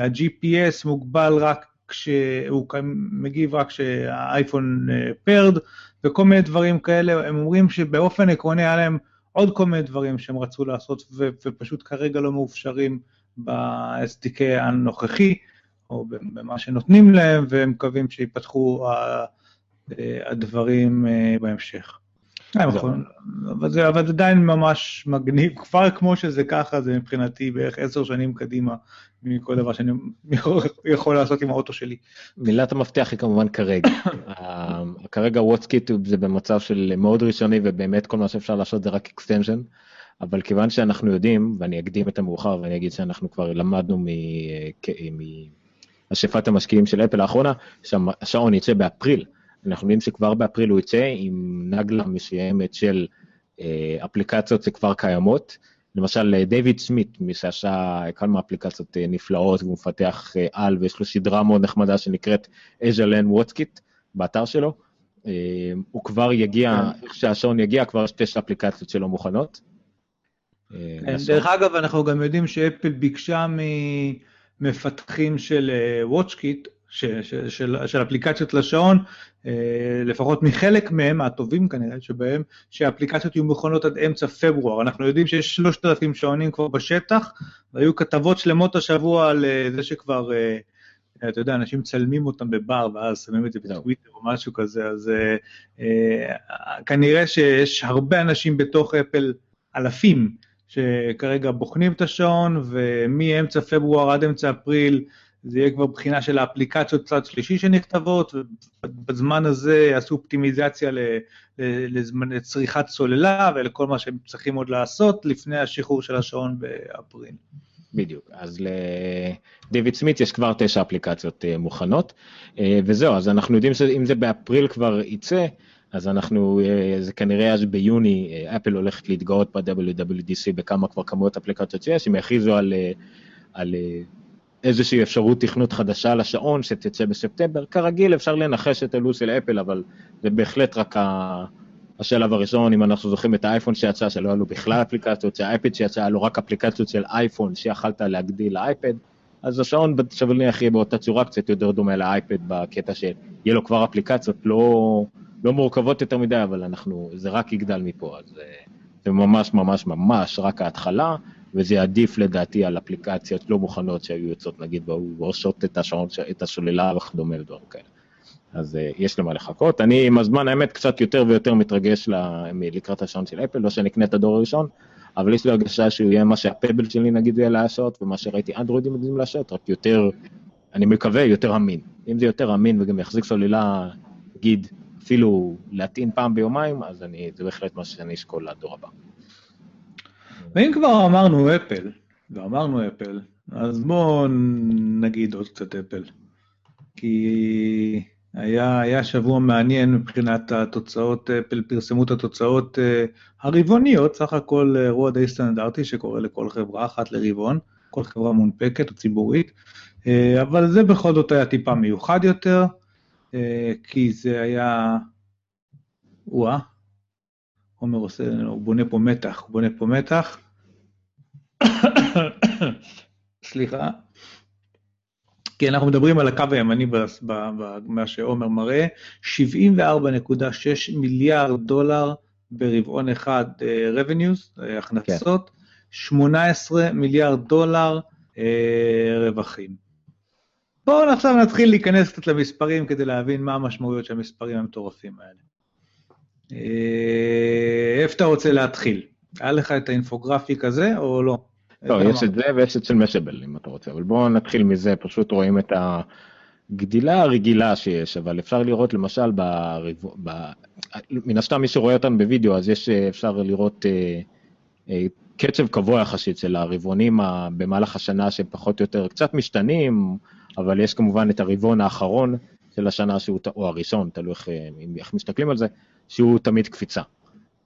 ה-GPS מוגבל רק כשהוא מגיב רק כשהאייפון פרד, וכל מיני דברים כאלה, הם אומרים שבאופן עקרוני היה להם עוד כל מיני דברים שהם רצו לעשות ו- ופשוט כרגע לא מאופשרים ב-SDK הנוכחי, או במה שנותנים להם, והם מקווים שיפתחו הדברים בהמשך. אבל זה, אבל זה עדיין ממש מגניב, כבר כמו שזה ככה, זה מבחינתי בערך עשר שנים קדימה מכל דבר שאני יכול, יכול לעשות עם האוטו שלי. מילת המפתח היא כמובן כרגע. כרגע WatchKit זה במצב של מאוד ראשוני ובאמת כל מה שאפשר לעשות זה רק extension, אבל כיוון שאנחנו יודעים, ואני אקדים את המאוחר ואני אגיד שאנחנו כבר למדנו משיחת המשקיעים של אפל האחרונה, שהשעון יצא באפריל. אנחנו יודעים שכבר באפריל הוא יצא עם נגלה מסוימת של אפליקציות שכבר קיימות, למשל דיוויד סמית, מי שעשה כמה אפליקציות נפלאות והוא מפתח על ויש לו סדרה מאוד נחמדה שנקראת As I Learn WatchKit באתר שלו, הוא כבר יגיע, איך שהשעון יגיע, כבר יש תשע אפליקציות שלו מוכנות. כן, דרך אגב, אנחנו גם יודעים שאפל ביקשה ממפתחים של וואטשקיט, של, של, של אפליקציות לשעון, לפחות מחלק מהם, הטובים כנראה שבהם, שהאפליקציות יהיו מוכנות עד אמצע פברואר. אנחנו יודעים שיש 3,000 שעונים כבר בשטח, והיו כתבות שלמות השבוע על זה שכבר, אתה יודע, אנשים מצלמים אותם בבר, ואז שמים את זה בטוויטר או משהו כזה, אז כנראה שיש הרבה אנשים בתוך אפל, אלפים, שכרגע בוחנים את השעון, ומאמצע פברואר עד אמצע אפריל זה יהיה כבר בחינה של האפליקציות צד שלישי שנכתבות, ובזמן הזה יעשו אופטימיזציה לצריכת סוללה ולכל מה שהם צריכים עוד לעשות לפני השחרור של השעון באפריל. בדיוק, אז לדיוויד סמית יש כבר תשע אפליקציות מוכנות, וזהו, אז אנחנו יודעים שאם זה באפריל כבר יצא, אז אנחנו, זה כנראה אז ביוני, אפל הולכת להתגאות ב-WWDC בכמה כבר כמויות אפליקציות שיש, הם יכריזו על, על איזושהי אפשרות תכנות חדשה לשעון שתצא בספטמבר. כרגיל אפשר לנחש את הלו"ז של אפל, אבל זה בהחלט רק השלב הראשון, אם אנחנו זוכרים את האייפון שיצא, שלא היו לו בכלל אפליקציות, שהאייפד שיצא, היה לו רק אפליקציות של אייפון שיכלת להגדיל לאייפד, אז השעון שווה להניח יהיה באותה צורה, קצת יותר דומה לאייפד בקטע שיהיה לו כבר אפליקציות לא... לא מורכבות יותר מדי, אבל אנחנו, זה רק יגדל מפה, אז זה ממש ממש ממש רק ההתחלה, וזה עדיף לדעתי על אפליקציות לא מוכנות שהיו יוצאות, נגיד, ועושות את את השוללה וכדומה ודברים כאלה. אז יש למה לחכות. אני עם הזמן, האמת, קצת יותר ויותר מתרגש לקראת השעון של אפל, לא שאני אקנה את הדור הראשון, אבל יש לי הרגשה שהוא יהיה מה שהפבל שלי נגיד יהיה לעשות, ומה שראיתי אנדרואידים יודעים לעשות, רק יותר, אני מקווה, יותר אמין. אם זה יותר אמין וגם יחזיק סוללה, נגיד, אפילו להטעין פעם ביומיים, אז אני, זה בהחלט מה שאני אשקול לדור הבא. ואם כבר אמרנו אפל, ואמרנו אפל, אז בואו נגיד עוד קצת אפל. כי היה, היה שבוע מעניין מבחינת התוצאות, אפל פרסמו את התוצאות הרבעוניות, סך הכל אירוע די סטנדרטי שקורה לכל חברה אחת לרבעון, כל חברה מונפקת או ציבורית, אבל זה בכל זאת היה טיפה מיוחד יותר. כי זה היה... וואה, עומר עושה, הוא בונה פה מתח, הוא בונה פה מתח. סליחה. כי אנחנו מדברים על הקו הימני במה שעומר מראה, 74.6 מיליארד דולר ברבעון אחד revenues, הכנסות, כן. 18 מיליארד דולר רווחים. בואו עכשיו נתחיל להיכנס קצת למספרים כדי להבין מה המשמעויות של המספרים המטורפים האלה. איפה אתה רוצה להתחיל? היה לך את האינפוגרפיק הזה או לא? לא, יש את זה ויש את של משאבל אם אתה רוצה, אבל בואו נתחיל מזה, פשוט רואים את הגדילה הרגילה שיש, אבל אפשר לראות למשל, בריב... ב... מן הסתם מי שרואה אותנו בווידאו, אז יש, אפשר לראות אה, אה, קצב קבוע יחסית של הרבעונים במהלך השנה שהם פחות או יותר קצת משתנים, אבל יש כמובן את הרבעון האחרון של השנה, שהוא, או הראשון, תלוי איך, איך מסתכלים על זה, שהוא תמיד קפיצה.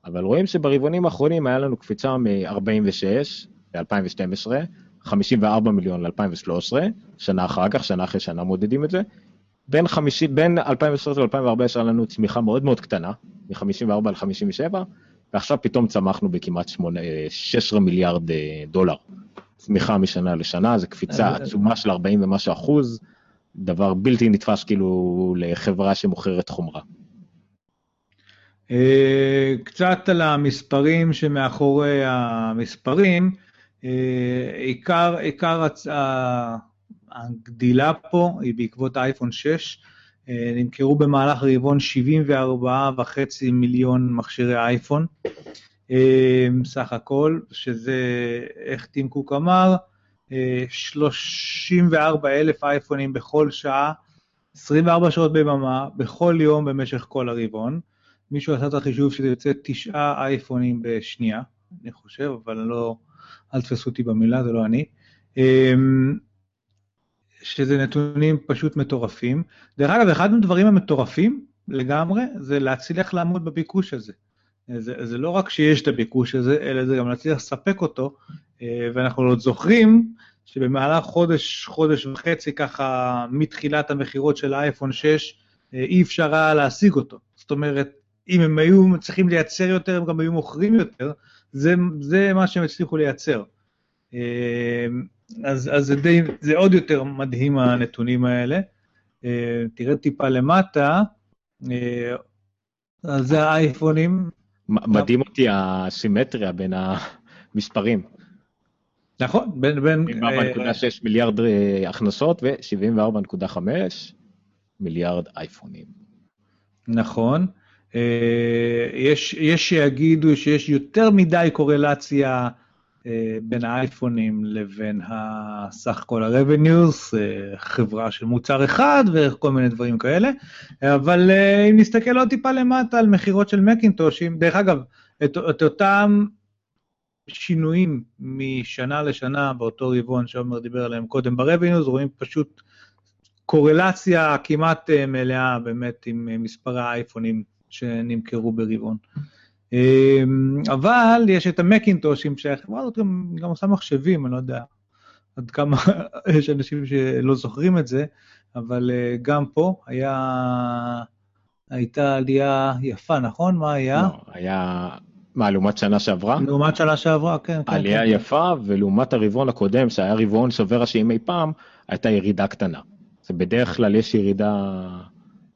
אבל רואים שברבעונים האחרונים היה לנו קפיצה מ-46 ב-2012, 54 מיליון ל-2013, שנה אחר כך, שנה אחרי שנה מודדים את זה. בין, 50, בין 2013 ל-2014 היה לנו צמיחה מאוד מאוד קטנה, מ-54 ל-57, ועכשיו פתאום צמחנו בכמעט 8, 16 מיליארד אה, דולר. צמיחה משנה לשנה, זו קפיצה אה, עצומה של 40 ומשהו אחוז, דבר בלתי נתפס כאילו לחברה שמוכרת חומרה. אה, קצת על המספרים שמאחורי המספרים, אה, עיקר, עיקר הגדילה פה היא בעקבות האייפון 6, נמכרו במהלך רבעון 74.5 מיליון מכשירי אייפון. אמ, סך הכל, שזה, איך טים קוק אמר, 34 אה, אלף אייפונים בכל שעה, 24 שעות ביממה, בכל יום במשך כל הרבעון. מישהו עשה את החישוב שזה יוצא תשעה אייפונים בשנייה, אני חושב, אבל לא, אל תפסו אותי במילה, זה לא אני. אמ, שזה נתונים פשוט מטורפים. דרך אגב, אחד הדברים המטורפים לגמרי, זה להצליח לעמוד בביקוש הזה. זה, זה לא רק שיש את הביקוש הזה, אלא זה גם להצליח לספק אותו, אה, ואנחנו עוד זוכרים שבמהלך חודש, חודש וחצי ככה, מתחילת המכירות של האייפון 6, אה, אי אפשר היה להשיג אותו. זאת אומרת, אם הם היו צריכים לייצר יותר, הם גם היו מוכרים יותר, זה, זה מה שהם הצליחו לייצר. אה, אז, אז זה, די, זה עוד יותר מדהים הנתונים האלה. תראה טיפה למטה, אז זה האייפונים. מדהים אותי הסימטריה בין המספרים. נכון, בין... בין 74.6 מיליארד אה, הכנסות ו-74.5 מיליארד אייפונים. נכון. אה, יש, יש שיגידו שיש יותר מדי קורלציה אה, בין האייפונים לבין הסך כל ה-revenues, חברה של מוצר אחד וכל מיני דברים כאלה, אבל אם נסתכל עוד טיפה למטה על מכירות של מקינטושים, דרך אגב, את, את אותם שינויים משנה לשנה באותו רבעון שעומר דיבר עליהם קודם ב-revenues, רואים פשוט קורלציה כמעט אה, מלאה באמת עם אה, מספר האייפונים שנמכרו ברבעון. אמ, אבל יש את המקינטושים שהחברה הזאת גם, גם עושה מחשבים, אני לא יודע עד כמה יש אנשים שלא זוכרים את זה, אבל אה, גם פה היה, הייתה עלייה יפה, נכון? מה היה? לא, היה מה, לעומת שנה שעברה? לעומת שנה שעברה, כן. כן עלייה כן, יפה, ולעומת הרבעון הקודם, שהיה רבעון שובר השיאים אי פעם, הייתה ירידה קטנה. זה בדרך כלל יש ירידה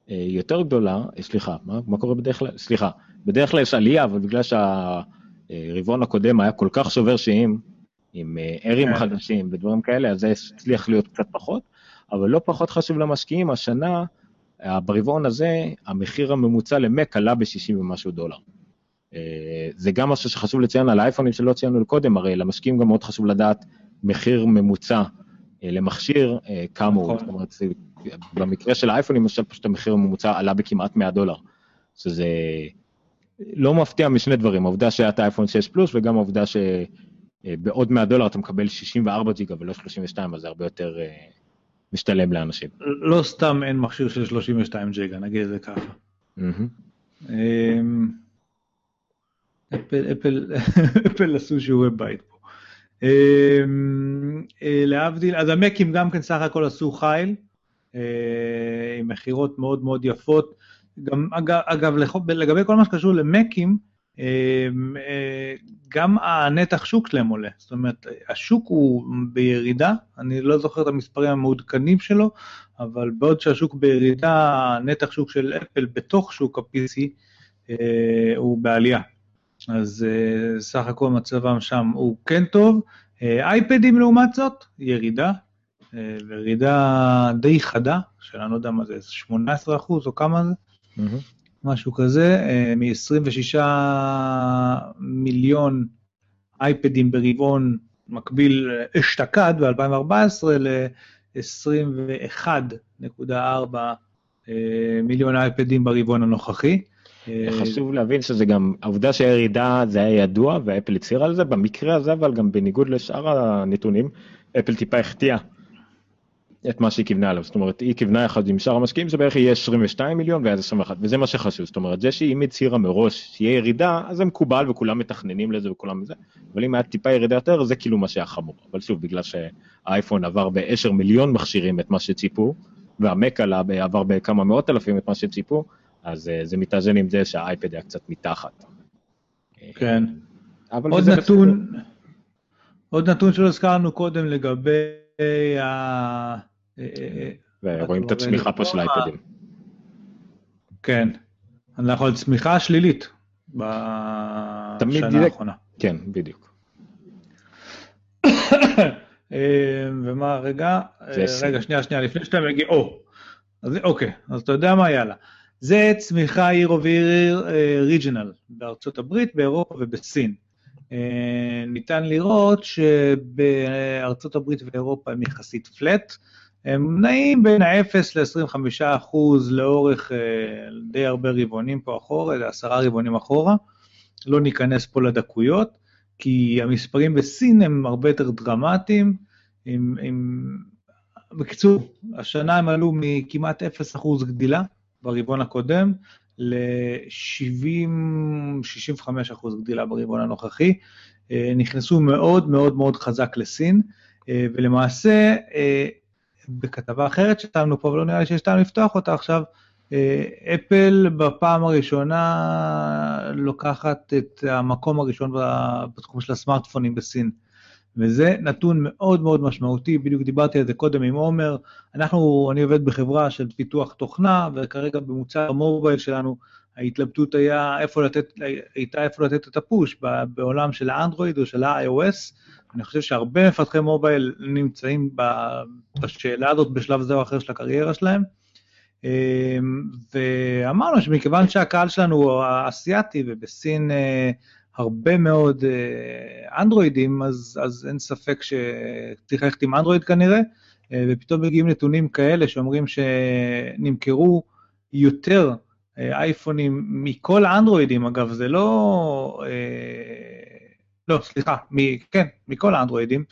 יותר גדולה, אה, סליחה, מה, מה קורה בדרך כלל? סליחה, בדרך כלל יש עלייה, אבל בגלל שהרבעון הקודם היה כל כך שובר שיאים, עם ערים אה, כן. חדשים ודברים כאלה, אז זה הצליח להיות קצת פחות, אבל לא פחות חשוב למשקיעים, השנה, ברבעון הזה, המחיר הממוצע למק עלה ב-60 ומשהו דולר. אה, זה גם משהו שחשוב לציין על האייפונים שלא ציינו קודם, הרי למשקיעים גם מאוד חשוב לדעת מחיר ממוצע אה, למכשיר, אה, כמה הוא, נכון. זאת אומרת, במקרה של האייפונים, למשל פשוט המחיר הממוצע עלה בכמעט 100 דולר, שזה לא מפתיע משני דברים, העובדה שהיה את האייפון 6 פלוס וגם העובדה שבעוד 100 דולר אתה מקבל 64 ג'יגה ולא 32, אז זה הרבה יותר משתלם לאנשים. לא סתם אין מכשיר של 32 ג'יגה, נגיד את זה ככה. אפל, אפל, אפל עשו שיעורי בית פה. אמ, אה, להבדיל, אז המקים גם כן סך הכל עשו חייל, אה, עם מכירות מאוד מאוד יפות. גם, אגב, אגב, לגבי כל מה שקשור למקים, אמ, אה, גם הנתח שוק שלהם עולה. זאת אומרת, השוק הוא בירידה, אני לא זוכר את המספרים המעודכנים שלו, אבל בעוד שהשוק בירידה, הנתח שוק של אפל בתוך שוק ה-PC הוא בעלייה. אז uh, סך הכל מצבם שם הוא כן טוב. אה, אייפדים לעומת זאת, ירידה, uh, ירידה די חדה, שאני לא יודע מה זה, 18 אחוז או כמה זה, mm-hmm. משהו כזה, uh, מ-26 מיליון אייפדים ברבעון מקביל אשתקד ב-2014 ל-21.4 מיליון אייפדים ברבעון הנוכחי. חשוב להבין שזה גם, העובדה שהירידה זה היה ידוע ואפל הצהירה על זה, במקרה הזה אבל גם בניגוד לשאר הנתונים, אפל טיפה החטיאה את מה שהיא כיוונה עליו, זאת אומרת היא כיוונה יחד עם שאר המשקיעים שבערך יהיה 22 מיליון ואז 21 וזה מה שחשוב, זאת אומרת זה שהיא הצהירה מראש שיהיה ירידה אז זה מקובל וכולם מתכננים לזה וכולם זה, אבל אם היה טיפה ירידה יותר זה כאילו מה שהיה חמור, אבל שוב בגלל שהאייפון עבר ב-10 מיליון מכשירים את מה שציפו והמק עבר בכמה מאות אלפים את מה שציפו, אז uh, זה מתאזן עם זה שהאייפד היה קצת מתחת. כן. עוד נתון, בסדר. עוד נתון שלא הזכרנו קודם לגבי ה... אה, אה, ורואים את הצמיחה פה של האייפדים. כן. אנחנו על צמיחה שלילית בשנה האחרונה. כן, בדיוק. ומה, רגע, רגע, שנייה, שנייה, לפני שאתה מגיע, או, אז אוקיי, אז אתה יודע מה, יאללה. זה צמיחה עיר אוויר ריג'ינל בארצות הברית, באירופה ובסין. אה, ניתן לראות שבארצות הברית ואירופה הם יחסית פלט, הם נעים בין ה-0 ל-25 אחוז לאורך אה, די הרבה רבעונים פה אחורה, עשרה רבעונים אחורה. לא ניכנס פה לדקויות, כי המספרים בסין הם הרבה יותר דרמטיים. עם, עם... בקיצור, השנה הם עלו מכמעט 0 אחוז גדילה ברבעון הקודם ל-70-65 אחוז גדילה ברבעון הנוכחי. אה, נכנסו מאוד מאוד מאוד חזק לסין, אה, ולמעשה, אה, בכתבה אחרת שטענו פה, ולא נראה לי שיש טעם לפתוח אותה עכשיו, אפל בפעם הראשונה לוקחת את המקום הראשון בתחום של הסמארטפונים בסין. וזה נתון מאוד מאוד משמעותי, בדיוק דיברתי על זה קודם עם עומר. אנחנו, אני עובד בחברה של פיתוח תוכנה, וכרגע במוצר המובייל שלנו ההתלבטות היה איפה לתת, הייתה איפה לתת את הפוש, בעולם של האנדרואיד או של ה-iOS. אני חושב שהרבה מפתחי מובייל נמצאים בשאלה הזאת בשלב זה או אחר של הקריירה שלהם. ואמרנו שמכיוון שהקהל שלנו הוא אסיאתי ובסין אה, הרבה מאוד אה, אנדרואידים, אז, אז אין ספק שצריך ללכת עם אנדרואיד כנראה, אה, ופתאום מגיעים נתונים כאלה שאומרים שנמכרו יותר אה, אייפונים מכל האנדרואידים, אגב, זה לא... לא, סליחה, מ, כן, מכל האנדרואידים.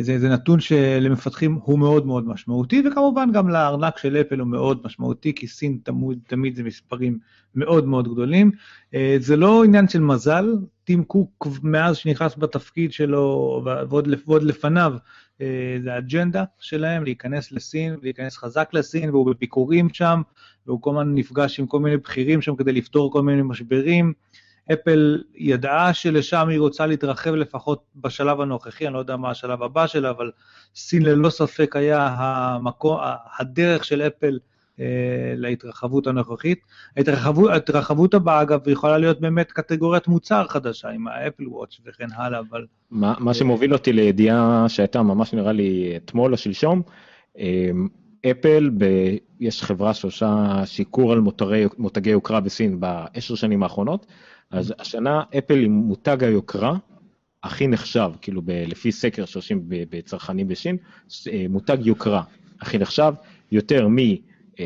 זה, זה נתון שלמפתחים הוא מאוד מאוד משמעותי, וכמובן גם לארנק של אפל הוא מאוד משמעותי, כי סין תמיד, תמיד זה מספרים מאוד מאוד גדולים. אה, זה לא עניין של מזל, טים קוק מאז שנכנס בתפקיד שלו ועוד, ועוד לפניו, אה, זה האג'נדה שלהם, להיכנס לסין, להיכנס חזק לסין, והוא בביקורים שם, והוא כל הזמן נפגש עם כל מיני בכירים שם כדי לפתור כל מיני משברים. אפל ידעה שלשם היא רוצה להתרחב לפחות בשלב הנוכחי, אני לא יודע מה השלב הבא שלה, אבל סין ללא ספק היה המקום, הדרך של אפל אה, להתרחבות הנוכחית. ההתרחבות, ההתרחבות הבאה, אגב, יכולה להיות באמת קטגוריית מוצר חדשה עם האפל וואץ' וכן הלאה, אבל... מה, מה שמוביל אותי לידיעה שהייתה ממש נראה לי אתמול או שלשום, אה, אפל, ב... יש חברה שעושה שיקור על מותרי, מותגי יוקרה בסין בעשר שנים האחרונות, אז השנה אפל עם מותג היוקרה הכי נחשב, כאילו ב, לפי סקר שעושים בצרכנים בשין, אה, מותג יוקרה הכי נחשב, יותר מ... אה,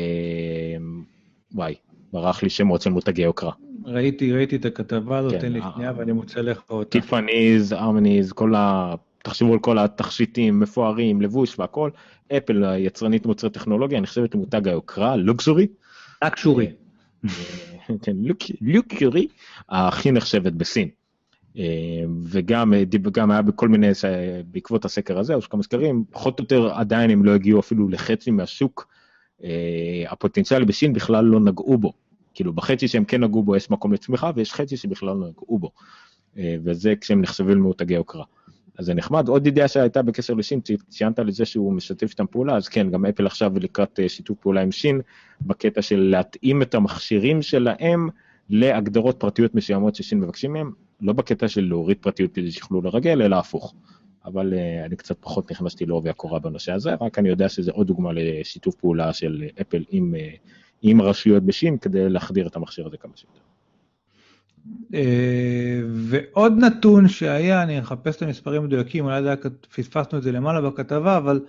וואי, ברח לי שמות של מותגי יוקרה. ראיתי, ראיתי את הכתבה הזאת, כן, תן לי אה, שנייה ואני מוצא לך אותה. טיפניז, ארמניז, כל ה... תחשבו על כל התכשיטים, מפוארים, לבוש והכל. אפל, יצרנית מוצרי טכנולוגיה, נחשבת למותג היוקרה, לוקסורי. לוקסורי. כן, לוקירי, הכי נחשבת בסין. אה, וגם גם היה בכל מיני, בעקבות הסקר הזה, או כמה סקרים, פחות או יותר עדיין הם לא הגיעו אפילו לחצי מהשוק אה, הפוטנציאלי בסין בכלל לא נגעו בו. כאילו בחצי שהם כן נגעו בו יש מקום לצמיחה ויש חצי שבכלל לא נגעו בו. אה, וזה כשהם נחשבים למותגי יוקרה. אז זה נחמד. עוד ידיעה שהייתה בקשר לשין, ציינת לזה שהוא משתף איתם פעולה, אז כן, גם אפל עכשיו לקראת אה, שיתוף פעולה עם שין, בקטע של להתאים את המכשירים שלהם להגדרות פרטיות מסוימות ששין מבקשים מהם, לא בקטע של להוריד פרטיות כדי שיוכלו לרגל, אלא הפוך. אבל uh, אני קצת פחות נכנסתי לעובי הקורה בנושא הזה, רק אני יודע שזה עוד דוגמה לשיתוף פעולה של אפל עם, uh, עם רשויות בשין כדי להחדיר את המכשיר הזה כמה שיותר. אה, ועוד נתון שהיה, אני אחפש את המספרים המדויקים, אולי פספסנו את זה למעלה בכתבה, אבל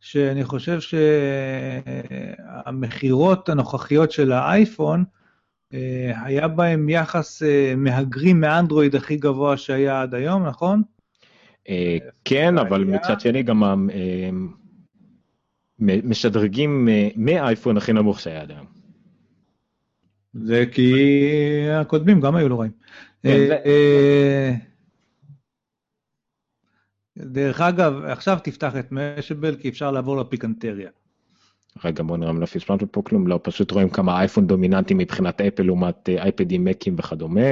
שאני חושב שהמכירות הנוכחיות של האייפון, אה, היה בהם יחס אה, מהגרים מאנדרואיד הכי גבוה שהיה עד היום, נכון? כן, אבל מצד שני גם משדרגים מאייפון הכי נמוך שהיה עד היום. זה כי הקודמים גם היו לא רעים. כן, אה, אה, דרך אגב, עכשיו תפתח את משבל, כי אפשר לעבור לפיקנטריה. רגע, בוא נראה אם לא פספסנו פה כלום, לא, פשוט רואים כמה אייפון דומיננטי מבחינת אפל לעומת אה, אייפדים, מקים וכדומה.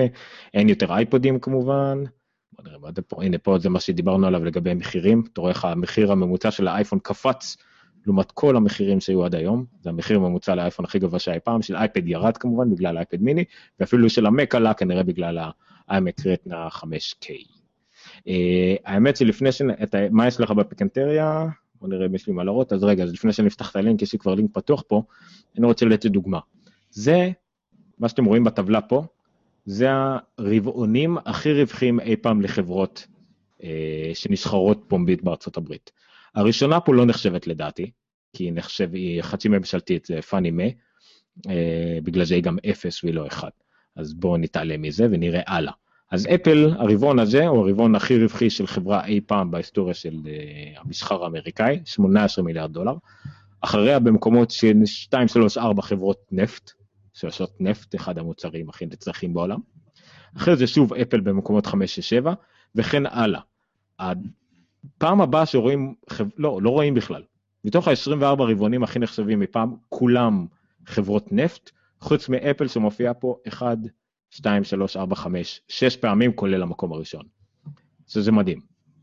אין יותר אייפודים כמובן. בוא נראה מה זה פה, הנה פה זה מה שדיברנו עליו לגבי מחירים. אתה רואה איך המחיר הממוצע של האייפון קפץ לעומת כל המחירים שהיו עד היום, זה המחיר הממוצע לאייפון הכי גבוה שהיה פעם, של אייפד ירד כמובן בגלל אייפד מיני, ואפילו של המק עלה כנראה בגלל ה-iMac רטנה 5K. Uh, האמת שלפני ש... את... מה יש לך בפיקנטריה? בוא נראה אם יש לי מה להראות, אז רגע, אז לפני שאני אפתח את הלינק, יש לי כבר לינק פתוח פה, אני רוצה לתת דוגמה. זה, מה שאתם רואים בטבלה פה, זה הרבעונים הכי רווחיים אי פעם לחברות uh, שנסחרות פומבית בארצות הברית. הראשונה פה לא נחשבת לדעתי, כי היא נחשב, היא חצי ממשלתית, זה פאני מה, אה, בגלל זה היא גם אפס והיא לא אחד. אז בואו נתעלם מזה ונראה הלאה. אז אפל, הרבעון הזה, הוא הרבעון הכי רווחי של חברה אי פעם בהיסטוריה של uh, המסחר האמריקאי, 18 מיליארד דולר. אחריה במקומות של 2, 3, 4 חברות נפט, שעושות נפט, אחד המוצרים הכי נצרכים בעולם. אחרי זה שוב אפל במקומות 5 ו-7, וכן הלאה. הפעם הבאה שרואים, לא, לא רואים בכלל. מתוך ה-24 רבעונים הכי נחשבים מפעם, כולם חברות נפט, חוץ מאפל שמופיע פה 1, 2, 3, 4, 5, 6 פעמים כולל המקום הראשון. שזה מדהים.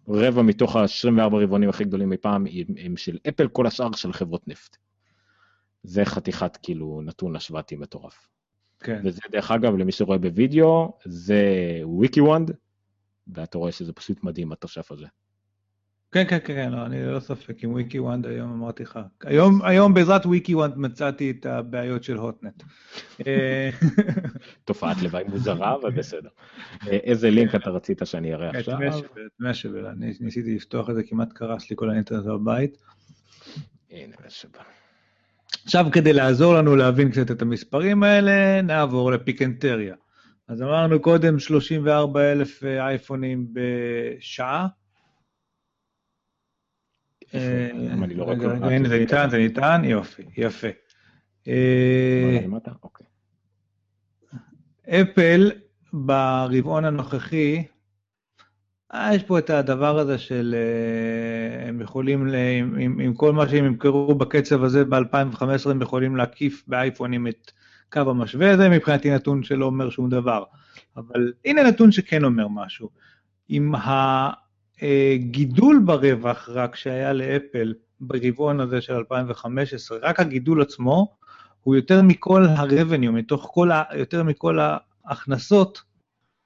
רבע מתוך ה-24 רבעונים הכי גדולים מפעם הם של אפל, כל השאר של חברות נפט. זה חתיכת כאילו נתון השוואתי מטורף. כן. וזה דרך אגב, למי שרואה בווידאו, זה WikiWand, ואתה רואה שזה פשוט מדהים התוסף הזה. כן, כן, כן, כן, לא, אני ללא ספק, עם WikiWand היום אמרתי לך. היום, היום בעזרת WikiWand מצאתי את הבעיות של הוטנט. תופעת לוואי מוזרה, אבל בסדר. אה, איזה לינק אתה רצית שאני אראה עכשיו? את Mashable, אני ניסיתי לפתוח את זה, כמעט קרס לי כל האינטרנט בבית. הנה משבל. עכשיו, כדי לעזור לנו להבין קצת את המספרים האלה, נעבור לפיקנטריה. אז אמרנו קודם 34 אלף אה, אייפונים בשעה. אה, לא רגע, זה ניתן, זה ניתן, יופי, יפה. אה, אוקיי. אפל ברבעון הנוכחי, יש פה את הדבר הזה של הם יכולים, עם, עם כל מה שהם ימכרו בקצב הזה ב-2015, הם יכולים להקיף באייפונים את קו המשווה הזה, מבחינתי נתון שלא אומר שום דבר. אבל הנה נתון שכן אומר משהו. עם הגידול ברווח רק שהיה לאפל ברבעון הזה של 2015, רק הגידול עצמו, הוא יותר מכל ה-revenue, מתוך כל ה... יותר מכל ההכנסות,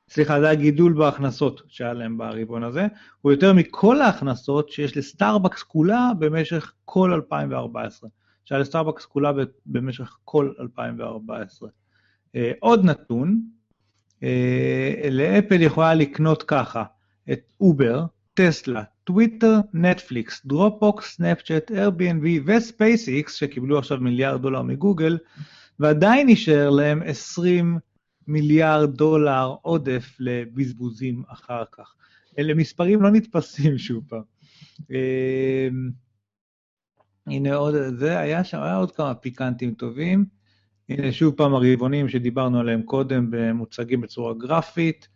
סליחה, זה הגידול בהכנסות שהיה להם ברבעון הזה, הוא יותר מכל ההכנסות שיש לסטארבקס כולה במשך כל 2014. שהיה לסטארבקס כולה במשך כל 2014. אה, עוד נתון, אה, לאפל יכולה לקנות ככה את אובר, טסלה, טוויטר, נטפליקס, דרופבוקס, סנאפצ'אט, Airbnb וספייסיקס, שקיבלו עכשיו מיליארד דולר מגוגל, ועדיין יישאר להם 20 מיליארד דולר עודף לבזבוזים אחר כך. אלה מספרים לא נתפסים שוב פעם. אה, הנה עוד, זה היה שם, היה עוד כמה פיקנטים טובים. הנה שוב פעם הרבעונים שדיברנו עליהם קודם, מוצגים בצורה גרפית.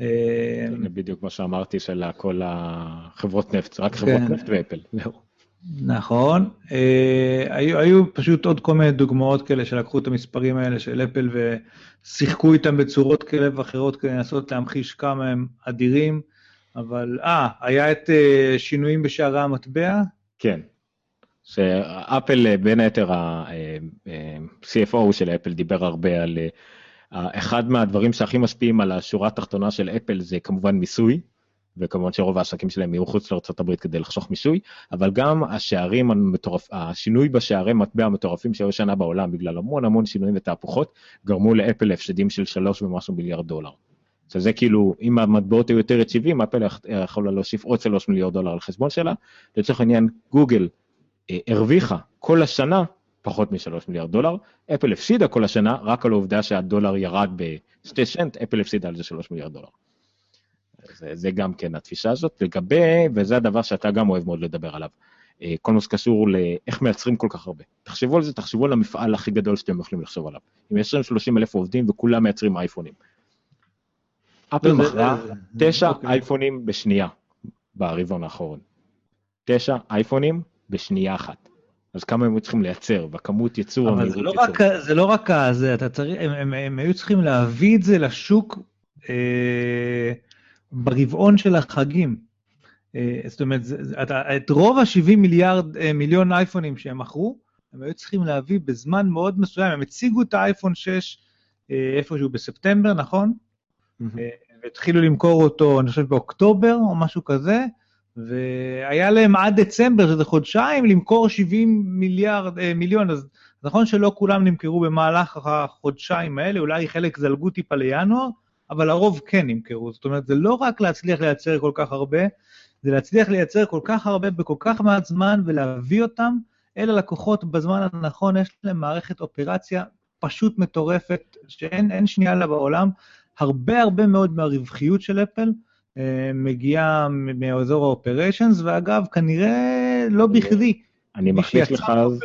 הנה בדיוק מה שאמרתי של כל החברות נפט, רק חברות כן. נפט ואפל, זהו. נכון, אה, היו, היו פשוט עוד כל מיני דוגמאות כאלה שלקחו את המספרים האלה של אפל ושיחקו איתם בצורות כאלה ואחרות כדי לנסות להמחיש כמה הם אדירים, אבל אה, היה את אה, שינויים בשערי המטבע? כן. שאפל, אה, בין היתר ה-CFO אה, אה, של אפל דיבר הרבה על אחד מהדברים שהכי משפיעים על השורה התחתונה של אפל זה כמובן מיסוי, וכמובן שרוב העסקים שלהם יהיו חוץ לארה"ב כדי לחסוך מיסוי, אבל גם השערים המטורף, השינוי בשערי מטבע המטורפים שהיו שנה בעולם בגלל המון המון שינויים ותהפוכות, גרמו לאפל להפסדים של שלוש ומשהו מיליארד דולר. שזה כאילו, אם המטבעות היו יותר יציבים, אפל יכולה להוסיף עוד שלוש מיליארד דולר על חשבון שלה. לצורך העניין, גוגל אה, הרוויחה כל השנה פחות מ-3 מיליארד דולר, אפל הפסידה כל השנה רק על העובדה שהדולר ירד ב-2 סנט, אפל הפסידה על זה 3 מיליארד דולר. זה, זה גם כן התפיסה הזאת. לגבי, וזה הדבר שאתה גם אוהב מאוד לדבר עליו, אה, כל מה שקשור לאיך מייצרים כל כך הרבה. תחשבו על זה, תחשבו על המפעל הכי גדול שאתם יכולים לחשוב עליו. עם 20-30 אלף עובדים וכולם מייצרים אייפונים. אפל מכרה תשע אוקיי. אייפונים בשנייה ברבעון האחרון. תשע אייפונים בשנייה אחת. אז כמה הם היו צריכים לייצר, והכמות ייצור, אבל זה לא, רק, זה לא רק זה, אתה צריך, הם, הם, הם היו צריכים להביא את זה לשוק אה, ברבעון של החגים. אה, זאת אומרת, זה, אתה, את רוב ה-70 מיליארד, אה, מיליון אייפונים שהם מכרו, הם היו צריכים להביא בזמן מאוד מסוים, הם הציגו את האייפון 6 אה, איפשהו בספטמבר, נכון? Mm-hmm. אה, והתחילו למכור אותו, אני חושב, באוקטובר או משהו כזה, והיה להם עד דצמבר, שזה חודשיים, למכור 70 מיליארד, אה, מיליון, אז נכון שלא כולם נמכרו במהלך החודשיים האלה, אולי חלק זלגו טיפה לינואר, אבל הרוב כן נמכרו. זאת אומרת, זה לא רק להצליח לייצר כל כך הרבה, זה להצליח לייצר כל כך הרבה בכל כך מעט זמן ולהביא אותם אל הלקוחות בזמן הנכון, יש להם מערכת אופרציה פשוט מטורפת, שאין שנייה לה בעולם. הרבה הרבה מאוד מהרווחיות של אפל, מגיעה מאזור האופריישנס, ואגב, כנראה לא בכדי, אני מכניס לך אז...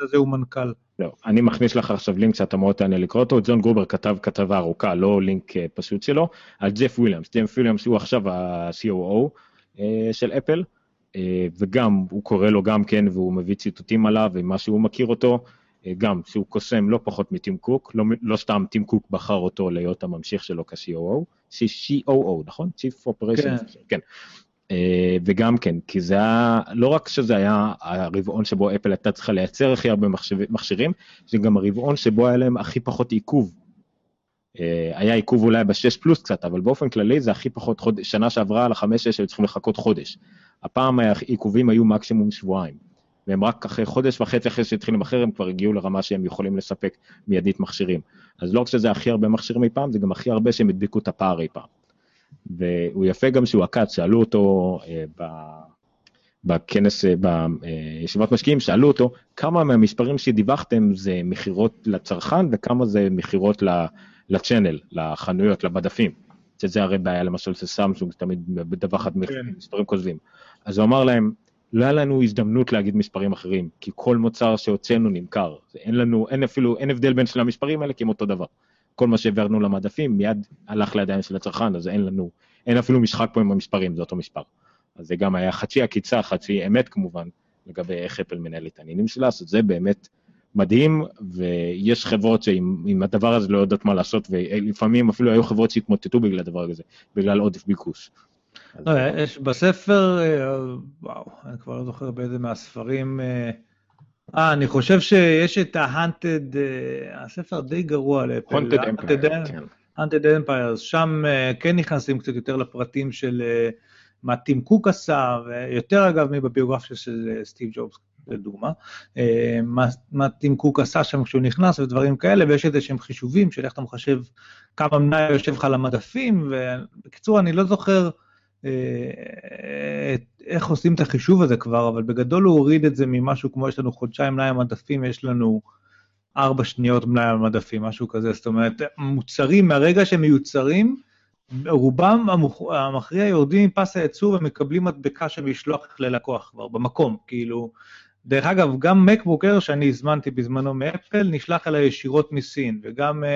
הזה הוא מנכ"ל. לא, אני מכניס לך עכשיו לינק שאתה מאוד תענה לקרוא אותו, ג'ון גרובר כתב כתבה ארוכה, לא לינק אה, פשוט שלו, על ג'ף וויליאמס. ג'ף וויליאמס הוא עכשיו ה-COO אה, של אפל, אה, וגם, הוא קורא לו גם כן, והוא מביא ציטוטים עליו, ומה שהוא מכיר אותו, גם שהוא קוסם לא פחות מטים קוק, לא, לא סתם טים קוק בחר אותו להיות הממשיך שלו כ-COO, COO, נכון? Chief Operations, כן. כן. אה, וגם כן, כי זה היה, לא רק שזה היה הרבעון שבו אפל הייתה צריכה לייצר הכי הרבה מכשירים, זה גם הרבעון שבו היה להם הכי פחות עיכוב. אה, היה עיכוב אולי בשש פלוס קצת, אבל באופן כללי זה הכי פחות חודש, שנה שעברה על החמש שש היו צריכים לחכות חודש. הפעם העיכובים היו מקסימום שבועיים. והם רק אחרי חודש וחצי אחרי שהתחילו למכר, הם כבר הגיעו לרמה שהם יכולים לספק מיידית מכשירים. אז לא רק שזה הכי הרבה מכשירים אי פעם, זה גם הכי הרבה שהם הדביקו את הפער אי פעם. והוא יפה גם שהוא עקץ, שאלו אותו אה, ב... בכנס, אה, בישיבת משקיעים, שאלו אותו כמה מהמספרים שדיווחתם זה מכירות לצרכן וכמה זה מכירות לצ'אנל, לחנויות, לבדפים. שזה הרי בעיה למשל של סמסונג, תמיד מדווחת כן. מספרים כוזבים. אז הוא אמר להם, לא היה לנו הזדמנות להגיד מספרים אחרים, כי כל מוצר שהוצאנו נמכר. אין לנו, אין אפילו, אין הבדל בין שני המספרים האלה, כי הם אותו דבר. כל מה שהעברנו למדפים מיד הלך לידיים של הצרכן, אז אין לנו, אין אפילו משחק פה עם המספרים, זה אותו מספר. אז זה גם היה חצי עקיצה, חצי אמת כמובן, לגבי איך אפל מנהל את העניינים שלה, אז זה באמת מדהים, ויש חברות שעם הדבר הזה לא יודעות מה לעשות, ולפעמים אפילו היו חברות שהתמוטטו בגלל הדבר הזה, בגלל עודף ביקוש. לא, יש בספר, אה, וואו, אני כבר לא זוכר באיזה מהספרים, אה, אה, אני חושב שיש את ה-Hunted, אה, הספר די גרוע לאפל. Hunted Empire, כן. Hunted Empire, שם אה, כן נכנסים קצת יותר לפרטים של אה, מה טים קוק עשה, ויותר אגב מבביוגרפיה של סטיב ג'ובס, לדוגמה, מה, מה טים קוק עשה שם כשהוא נכנס ודברים כאלה, ויש איזה שהם חישובים של איך אתה מחשב כמה מנהל יושב לך על המדפים, ובקיצור, אני לא זוכר... אה, איך עושים את החישוב הזה כבר, אבל בגדול הוא הוריד את זה ממשהו כמו יש לנו חודשיים מלאי המדפים, יש לנו ארבע שניות מלאי המדפים, משהו כזה, זאת אומרת, מוצרים, מהרגע שהם מיוצרים, רובם המכריע יורדים מפס הייצור ומקבלים מדבקה של משלוח ללקוח כבר במקום, כאילו, דרך אגב, גם מקבוקר שאני הזמנתי בזמנו מאפל, נשלח אליי ישירות מסין, וגם uh,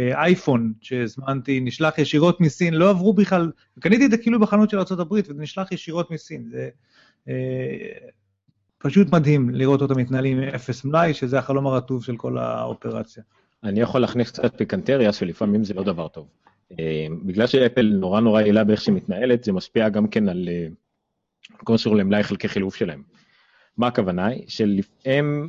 אייפון שהזמנתי, נשלח ישירות מסין, לא עברו בכלל, קניתי את זה כאילו בחנות של ארה"ב וזה נשלח ישירות מסין. זה אה, פשוט מדהים לראות אותם מתנהלים עם אפס מלאי, שזה החלום הרטוב של כל האופרציה. אני יכול להכניס קצת פיקנטריה, שלפעמים זה לא דבר טוב. אה, בגלל שאפל נורא נורא יעילה באיך שהיא מתנהלת, זה משפיע גם כן על אה, כל מה שקשור למלאי חלקי חילוף שלהם. מה הכוונה? שהם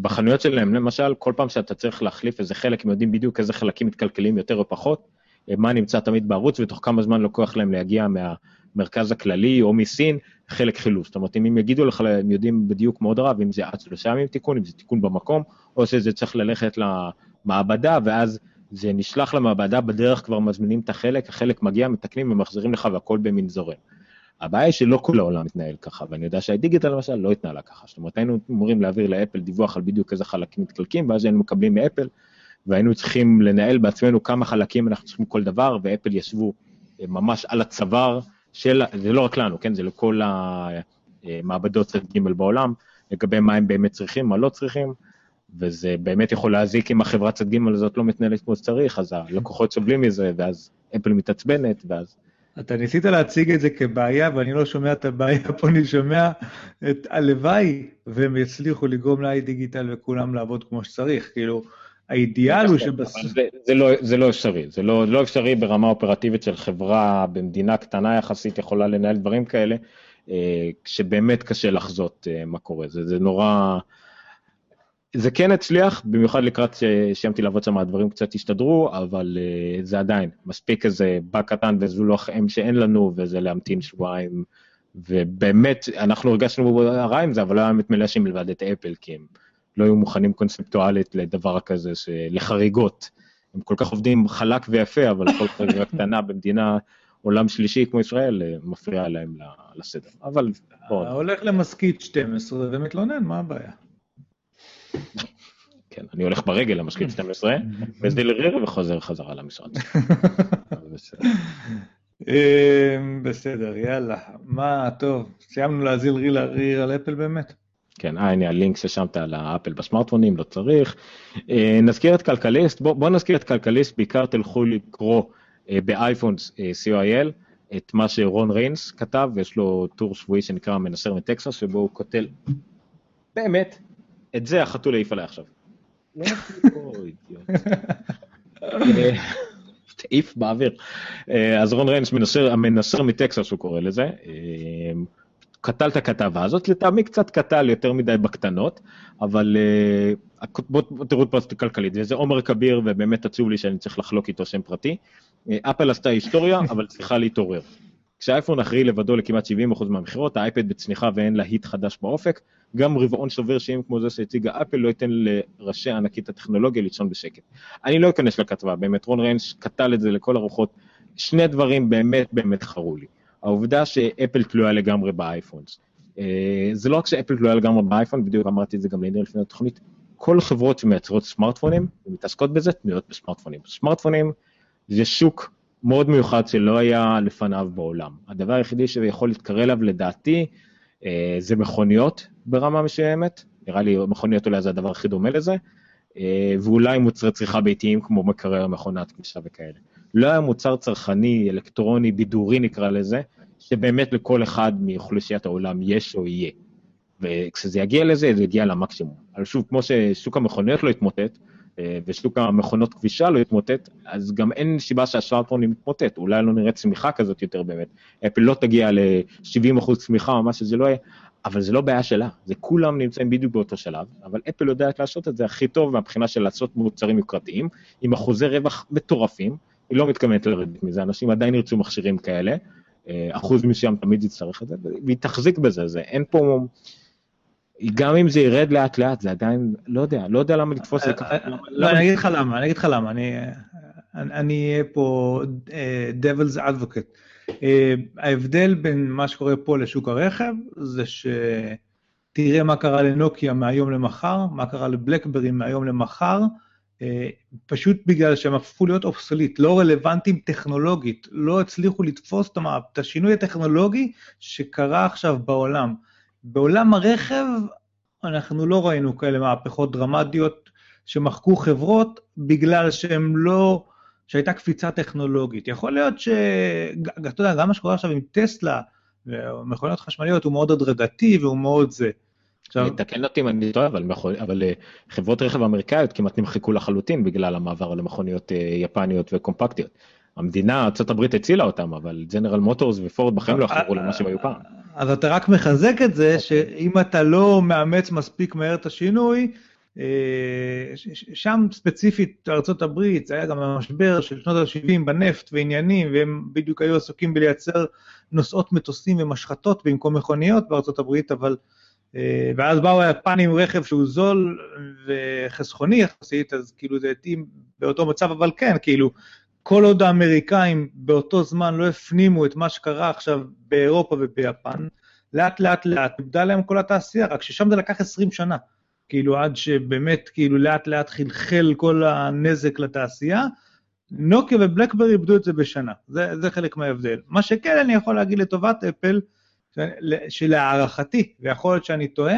בחנויות שלהם, למשל, כל פעם שאתה צריך להחליף איזה חלק, הם יודעים בדיוק איזה חלקים מתקלקלים יותר או פחות, מה נמצא תמיד בערוץ, ותוך כמה זמן לוקח להם להגיע מהמרכז הכללי או מסין, חלק חילוף. זאת אומרת, אם הם יגידו לך, הם יודעים בדיוק מאוד רב, אם זה עד שלושה ימים תיקון, אם זה תיקון במקום, או שזה צריך ללכת למעבדה, ואז זה נשלח למעבדה, בדרך כבר מזמינים את החלק, החלק מגיע, מתקנים ומחזירים לך והכל במין זורם. הבעיה היא שלא כל העולם מתנהל ככה, ואני יודע שהדיגיטל למשל לא התנהלה ככה. זאת אומרת, היינו אמורים להעביר לאפל דיווח על בדיוק איזה חלקים מתקלקים, ואז היינו מקבלים מאפל, והיינו צריכים לנהל בעצמנו כמה חלקים אנחנו צריכים כל דבר, ואפל ישבו אה, ממש על הצוואר של, זה לא רק לנו, כן, זה לכל המעבדות צד ג' בעולם, לגבי מה הם באמת צריכים, מה לא צריכים, וזה באמת יכול להזיק אם החברת צד ג' הזאת לא מתנהלת כמו שצריך, אז הלקוחות סובלים מזה, ואז אפל מתעצבנת, ואז אתה ניסית להציג את זה כבעיה, ואני לא שומע את הבעיה פה, אני שומע את הלוואי, והם יצליחו לגרום לאי דיגיטל וכולם לעבוד כמו שצריך. כאילו, האידיאל הוא שבס... זה, זה, לא, זה לא אפשרי, זה לא, לא אפשרי ברמה אופרטיבית של חברה במדינה קטנה יחסית יכולה לנהל דברים כאלה, אה, כשבאמת קשה לחזות אה, מה קורה. זה, זה נורא... זה כן הצליח, במיוחד לקראת שסיימתי לעבוד שם, הדברים קצת הסתדרו, אבל uh, זה עדיין מספיק איזה באג קטן וזו לא אם שאין לנו, וזה להמתין שבועיים, ובאמת, אנחנו הרגשנו רע עם זה, אבל לא היה באמת מלאשים מלבד את אפל, כי הם לא היו מוכנים קונספטואלית לדבר כזה, לחריגות. הם כל כך עובדים חלק ויפה, אבל כל חריגה קטנה במדינה, עולם שלישי כמו ישראל, אה, מפריע להם לסדר. אבל... הולך למשכית 12 ומתלונן, מה הבעיה? כן, אני הולך ברגל למשקיף 12, בסדילריר וחוזר חזרה למשרד. אמ, בסדר, יאללה. מה, טוב, סיימנו להזיל ריר על אפל באמת? כן, אה, הנה הלינק ששמת על האפל בסמארטפונים, לא צריך. אה, נזכיר את כלכליסט, בואו בוא נזכיר את כלכליסט, בעיקר תלכו לקרוא אה, באייפון אה, co.il את מה שרון ריינס כתב, ויש לו טור שבועי שנקרא מנסר מטקסס, שבו הוא כותל, באמת, את זה החתול העיף עליי עכשיו. העיף באוויר. אז רון ריינס, המנסר מטקסס הוא קורא לזה. קטל את הכתבה הזאת, לטעמי קצת קטל יותר מדי בקטנות, אבל בואו תראו את פרסט כלכלית, וזה עומר כביר, ובאמת עצוב לי שאני צריך לחלוק איתו שם פרטי. אפל עשתה היסטוריה, אבל צריכה להתעורר. כשהאייפון אחראי לבדו לכמעט 70% מהמכירות, האייפד בצניחה ואין להיט חדש באופק, גם רבעון שובר שיאים כמו זה שהציגה אפל לא ייתן לראשי ענקית הטכנולוגיה לישון בשקט. אני לא אכנס לכתבה, באמת רון ריינש קטל את זה לכל הרוחות, שני דברים באמת באמת חרו לי. העובדה שאפל תלויה לגמרי באייפונס. אה, זה לא רק שאפל תלויה לגמרי באייפון, בדיוק אמרתי את זה גם לעניין לפני התוכנית, כל חברות שמייצרות סמארטפונים ומתעסקות בזה תלויות בסמארטפונים. סמארטפונים זה שוק מאוד מיוחד שלא היה לפניו בעולם. הדבר היחידי שיכול להתקרא אליו לדעתי אה, זה מכוניות ברמה מסוימת, נראה לי מכוניות אולי זה הדבר הכי דומה לזה, אה, ואולי מוצרי צריכה ביתיים כמו מקרר, מכונת כבישה וכאלה. לא היה מוצר צרכני, אלקטרוני, בידורי נקרא לזה, שבאמת לכל אחד מאוכלוסיית העולם יש או יהיה. וכשזה יגיע לזה, זה יגיע למקסימום. אבל שוב, כמו ששוק המכוניות לא יתמוטט, אה, ושוק המכונות כבישה לא יתמוטט, אז גם אין סיבה שהסמארטפונים יתמוטט, אולי לא נראה צמיחה כזאת יותר באמת. אפל לא תגיע ל-70% צמיחה או מה שזה לא יהיה, אבל זה לא בעיה שלה, זה כולם נמצאים בדיוק באותו שלב, אבל אפל יודעת לעשות את זה הכי טוב מהבחינה של לעשות מוצרים יוקרתיים, עם אחוזי רווח מטורפים, היא לא מתכוונת לרדת מזה, אנשים עדיין ירצו מכשירים כאלה, אה, אחוז מסוים תמיד יצטרך את זה, והיא תחזיק בזה, זה אין פה... גם אם זה ירד לאט לאט, זה עדיין, לא יודע, לא יודע למה לתפוס את זה ככה. אה, לא, אני אגיד לך למה, אני אגיד לך למה, אני אהיה פה אה, devil's advocate. ההבדל בין מה שקורה פה לשוק הרכב, זה שתראה מה קרה לנוקיה מהיום למחר, מה קרה לבלקברי מהיום למחר, אה, פשוט בגלל שהם הפכו להיות אובסוליט, לא רלוונטיים טכנולוגית, לא הצליחו לתפוס את השינוי הטכנולוגי שקרה עכשיו בעולם. בעולם הרכב אנחנו לא ראינו כאלה מהפכות דרמטיות שמחקו חברות בגלל שהם לא, שהייתה קפיצה טכנולוגית. יכול להיות ש... אתה יודע, גם מה שקורה עכשיו עם טסלה ומכוניות חשמליות הוא מאוד הדרגתי והוא מאוד זה. עכשיו... תקן אותי אם אני טועה, אבל, אבל אה, חברות רכב אמריקאיות כמעט נמחקו לחלוטין בגלל המעבר למכוניות אה, יפניות וקומפקטיות. המדינה, ארה"ב הצילה אותם, אבל ג'נרל מוטורס ופורד בחיים לא יחזרו למה שהם היו פעם. אז אתה רק מחזק את זה, אוקיי. שאם אתה לא מאמץ מספיק מהר את השינוי, אה, שם ספציפית ארה"ב, זה היה גם המשבר של שנות ה-70 בנפט ועניינים, והם בדיוק היו עסוקים בלייצר נוסעות מטוסים ומשחטות במקום מכוניות בארה"ב, אבל אה, ואז באו היפנים עם רכב שהוא זול וחסכוני יחסית, אז כאילו זה התאים באותו מצב, אבל כן, כאילו, כל עוד האמריקאים באותו זמן לא הפנימו את מה שקרה עכשיו באירופה וביפן, לאט לאט לאט נבדה להם כל התעשייה, רק ששם זה לקח 20 שנה. כאילו עד שבאמת כאילו לאט לאט חלחל כל הנזק לתעשייה, נוקיה ובלקברי איבדו את זה בשנה, זה, זה חלק מההבדל. מה שכן אני יכול להגיד לטובת אפל, שלהערכתי, ויכול להיות שאני טועה,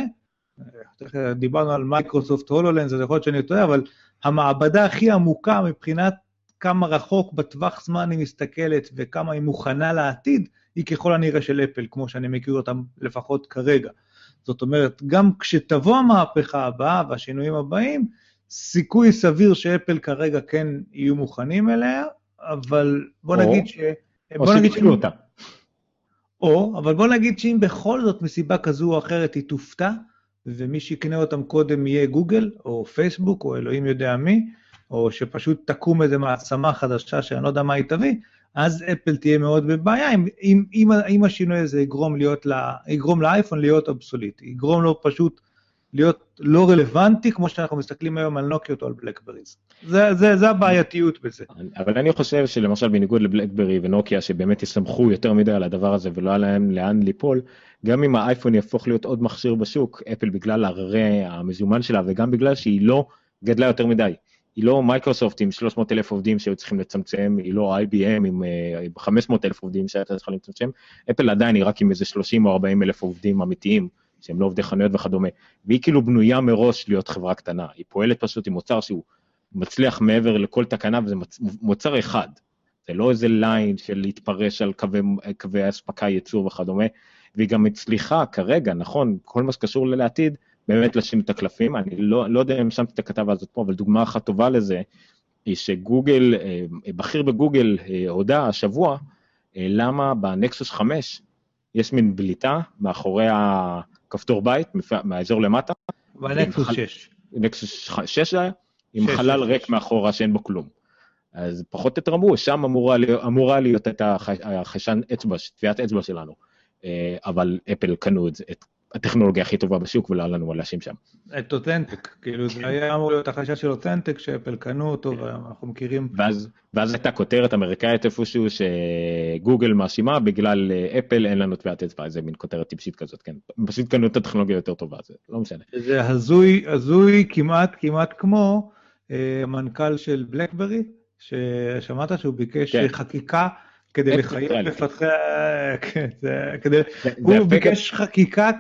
דיברנו על מייקרוסופט הולולנס, אז יכול להיות שאני טועה, אבל המעבדה הכי עמוקה מבחינת כמה רחוק בטווח זמן היא מסתכלת וכמה היא מוכנה לעתיד, היא ככל הנראה של אפל, כמו שאני מכיר אותם לפחות כרגע. זאת אומרת, גם כשתבוא המהפכה הבאה והשינויים הבאים, סיכוי סביר שאפל כרגע כן יהיו מוכנים אליה, אבל בוא או, נגיד ש... או שתקלו אותה. או, אבל בוא נגיד שאם בכל זאת מסיבה כזו או אחרת היא תופתע, ומי שיקנה אותם קודם יהיה גוגל, או פייסבוק, או אלוהים יודע מי, או שפשוט תקום איזו מעצמה חדשה שאני לא יודע מה היא תביא, אז אפל תהיה מאוד בבעיה אם, אם, אם, אם השינוי הזה יגרום, להיות לה, יגרום לאייפון להיות אבסוליט, יגרום לו פשוט להיות לא רלוונטי, כמו שאנחנו מסתכלים היום על נוקיות או על בלקבריז. זה, זה, זה הבעייתיות בזה. אבל אני חושב שלמשל בניגוד לבלקברי ונוקיה, שבאמת יסמכו יותר מדי על הדבר הזה ולא היה להם לאן ליפול, גם אם האייפון יהפוך להיות עוד מכשיר בשוק, אפל בגלל הררי המזומן שלה וגם בגלל שהיא לא גדלה יותר מדי. היא לא מייקרוסופט עם 300 אלף עובדים שהיו צריכים לצמצם, היא לא IBM עם 500 אה, אלף עובדים שהייתה צריכה לצמצם, אפל עדיין היא רק עם איזה 30 או 40 אלף עובדים אמיתיים שהם לא עובדי חנויות וכדומה, והיא כאילו בנויה מראש להיות חברה קטנה, היא פועלת פשוט עם מוצר שהוא מצליח מעבר לכל תקנה, וזה מוצר אחד. זה לא איזה line של להתפרש על קווי, קווי אספקה, ייצור וכדומה, והיא גם הצליחה כרגע, נכון, כל מה שקשור לעתיד, באמת לשים את הקלפים. אני לא, לא יודע אם שמתי את הכתבה הזאת פה, אבל דוגמה אחת טובה לזה, היא שגוגל, אה, בכיר בגוגל אה, הודה השבוע, אה, למה בנקסוס 5 יש מין בליטה מאחורי הכפתור בית, מהאזור למטה. בנקסוס 6. נקסוס 6 זה היה? עם חלל ריק מאחורה שאין בו כלום. אז פחות אמרו, שם אמורה אמורה להיות את החיישן אצבע, טביעת אצבע שלנו. אבל אפל קנו את, את הטכנולוגיה הכי טובה בשוק ולא היה לנו מה להאשים שם. את אותנטק, כאילו זה היה אמור להיות החשש של אותנטק שאפל קנו אותו כן. ואנחנו מכירים. ואז, ואז הייתה כותרת אמריקאית איפשהו שגוגל מאשימה בגלל אה, אפל אין לנו טביעת אצבע, איזה מין כותרת טיפשית כזאת, כן. הם פשוט קנו את הטכנולוגיה יותר טובה, זה לא משנה. זה הזוי, הזוי כמעט כמעט כמו אה, המנכ"ל של בלקברי, ששמעת שהוא ביקש כן. חקיקה. כדי לחייב מפתחי... כן, כדי... הוא ביקש חקיקה,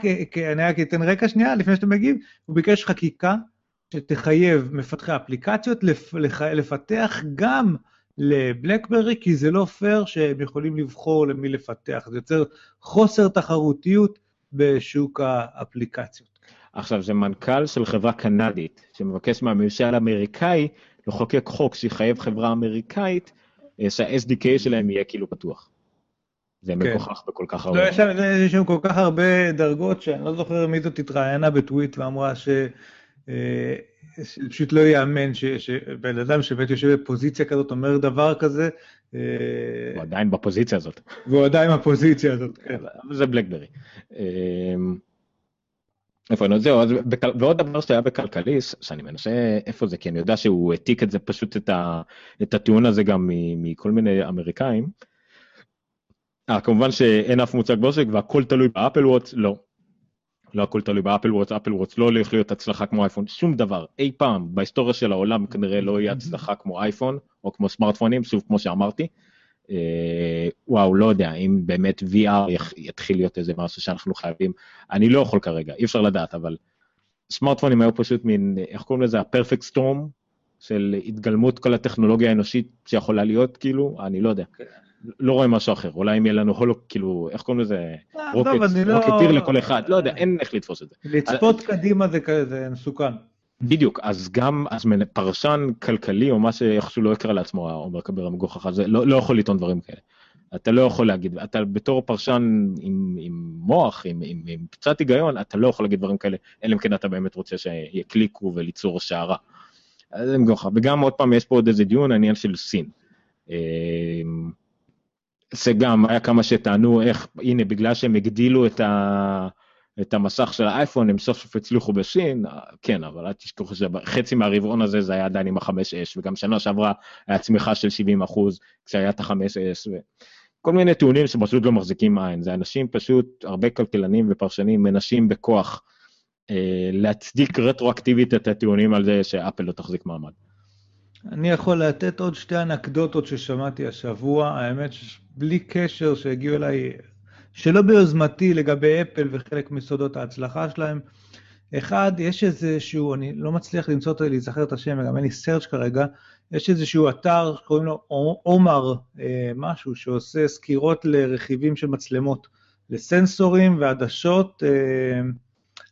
אני רק אתן רקע שנייה לפני שאתה מגיב, הוא ביקש חקיקה שתחייב מפתחי אפליקציות לפתח גם לבלקברי, כי זה לא פייר שהם יכולים לבחור למי לפתח, זה יוצר חוסר תחרותיות בשוק האפליקציות. עכשיו, זה מנכ"ל של חברה קנדית שמבקש מהממשל האמריקאי לחוקק חוק שיחייב חברה אמריקאית שה-SDK שלהם יהיה כאילו פתוח. זה כן. מגוחך בכל כך הרבה. לא, יש שם כל כך הרבה דרגות שאני לא זוכר מי זאת התראיינה בטוויט ואמרה ש... אה, פשוט לא ייאמן שבן אדם שבאמת יושב בפוזיציה כזאת אומר דבר כזה. אה, הוא עדיין בפוזיציה הזאת. והוא עדיין בפוזיציה הזאת, כן. זה בלקברי. איפה אני זהו, אז בכל... ועוד דבר שהיה בכלכליסט, שאני מנסה איפה זה, כי אני יודע שהוא העתיק את זה פשוט את, ה... את הטיעון הזה גם מכל מיני אמריקאים. אה, כמובן שאין אף מוצג בעושק והכל תלוי באפל וואטס, לא. לא הכל תלוי באפל וואטס, אפל וואטס לא הולך להיות הצלחה כמו אייפון, שום דבר, אי פעם בהיסטוריה של העולם כנראה לא יהיה הצלחה כמו אייפון או כמו סמארטפונים, שוב כמו שאמרתי. אה, וואו, לא יודע, אם באמת VR יתחיל להיות איזה משהו שאנחנו חייבים, אני לא יכול כרגע, אי אפשר לדעת, אבל סמארטפונים היו פשוט מין, איך קוראים לזה, הפרפקט סטורם, של התגלמות כל הטכנולוגיה האנושית שיכולה להיות, כאילו, אני לא יודע. כן. לא רואה משהו אחר, אולי אם יהיה לנו הולו, כאילו, איך קוראים לזה? אה, רוקטיר לכל אחד, לא יודע, אין איך לתפוס את זה. לצפות קדימה זה מסוכן. בדיוק, אז גם, אז פרשן כלכלי או מה שאיכשהו לא יקרא לעצמו עומר כביר המגוחך הזה, לא, לא יכול לטעון דברים כאלה. אתה לא יכול להגיד, אתה בתור פרשן עם, עם מוח, עם, עם, עם קצת היגיון, אתה לא יכול להגיד דברים כאלה, אלא אם כן אתה באמת רוצה שיקליקו וליצור שערה. אז זה מגוחך, וגם עוד פעם יש פה עוד איזה דיון, העניין של סין. אמ, זה גם, היה כמה שטענו איך, הנה, בגלל שהם הגדילו את ה... את המסך של האייפון, הם סוף סוף הצליחו בסין, כן, אבל אל תשכחו שחצי מהרבעון הזה זה היה עדיין עם ה-5S, וגם שנה שעברה היה צמיחה של 70 אחוז כשהיה את ה-5S, וכל מיני טיעונים שפשוט לא מחזיקים עין. זה אנשים פשוט, הרבה כלכלנים ופרשנים מנשים בכוח אה, להצדיק רטרואקטיבית את הטיעונים על זה שאפל לא תחזיק מעמד. אני יכול לתת עוד שתי אנקדוטות ששמעתי השבוע, האמת שבלי קשר שהגיעו אליי שלא ביוזמתי לגבי אפל וחלק מסודות ההצלחה שלהם. אחד, יש איזשהו, אני לא מצליח למצוא אותו, להיזכר את השם, וגם אין לי סרצ' כרגע, יש איזשהו אתר שקוראים לו עומר אה, משהו, שעושה סקירות לרכיבים של מצלמות, לסנסורים ועדשות, אה,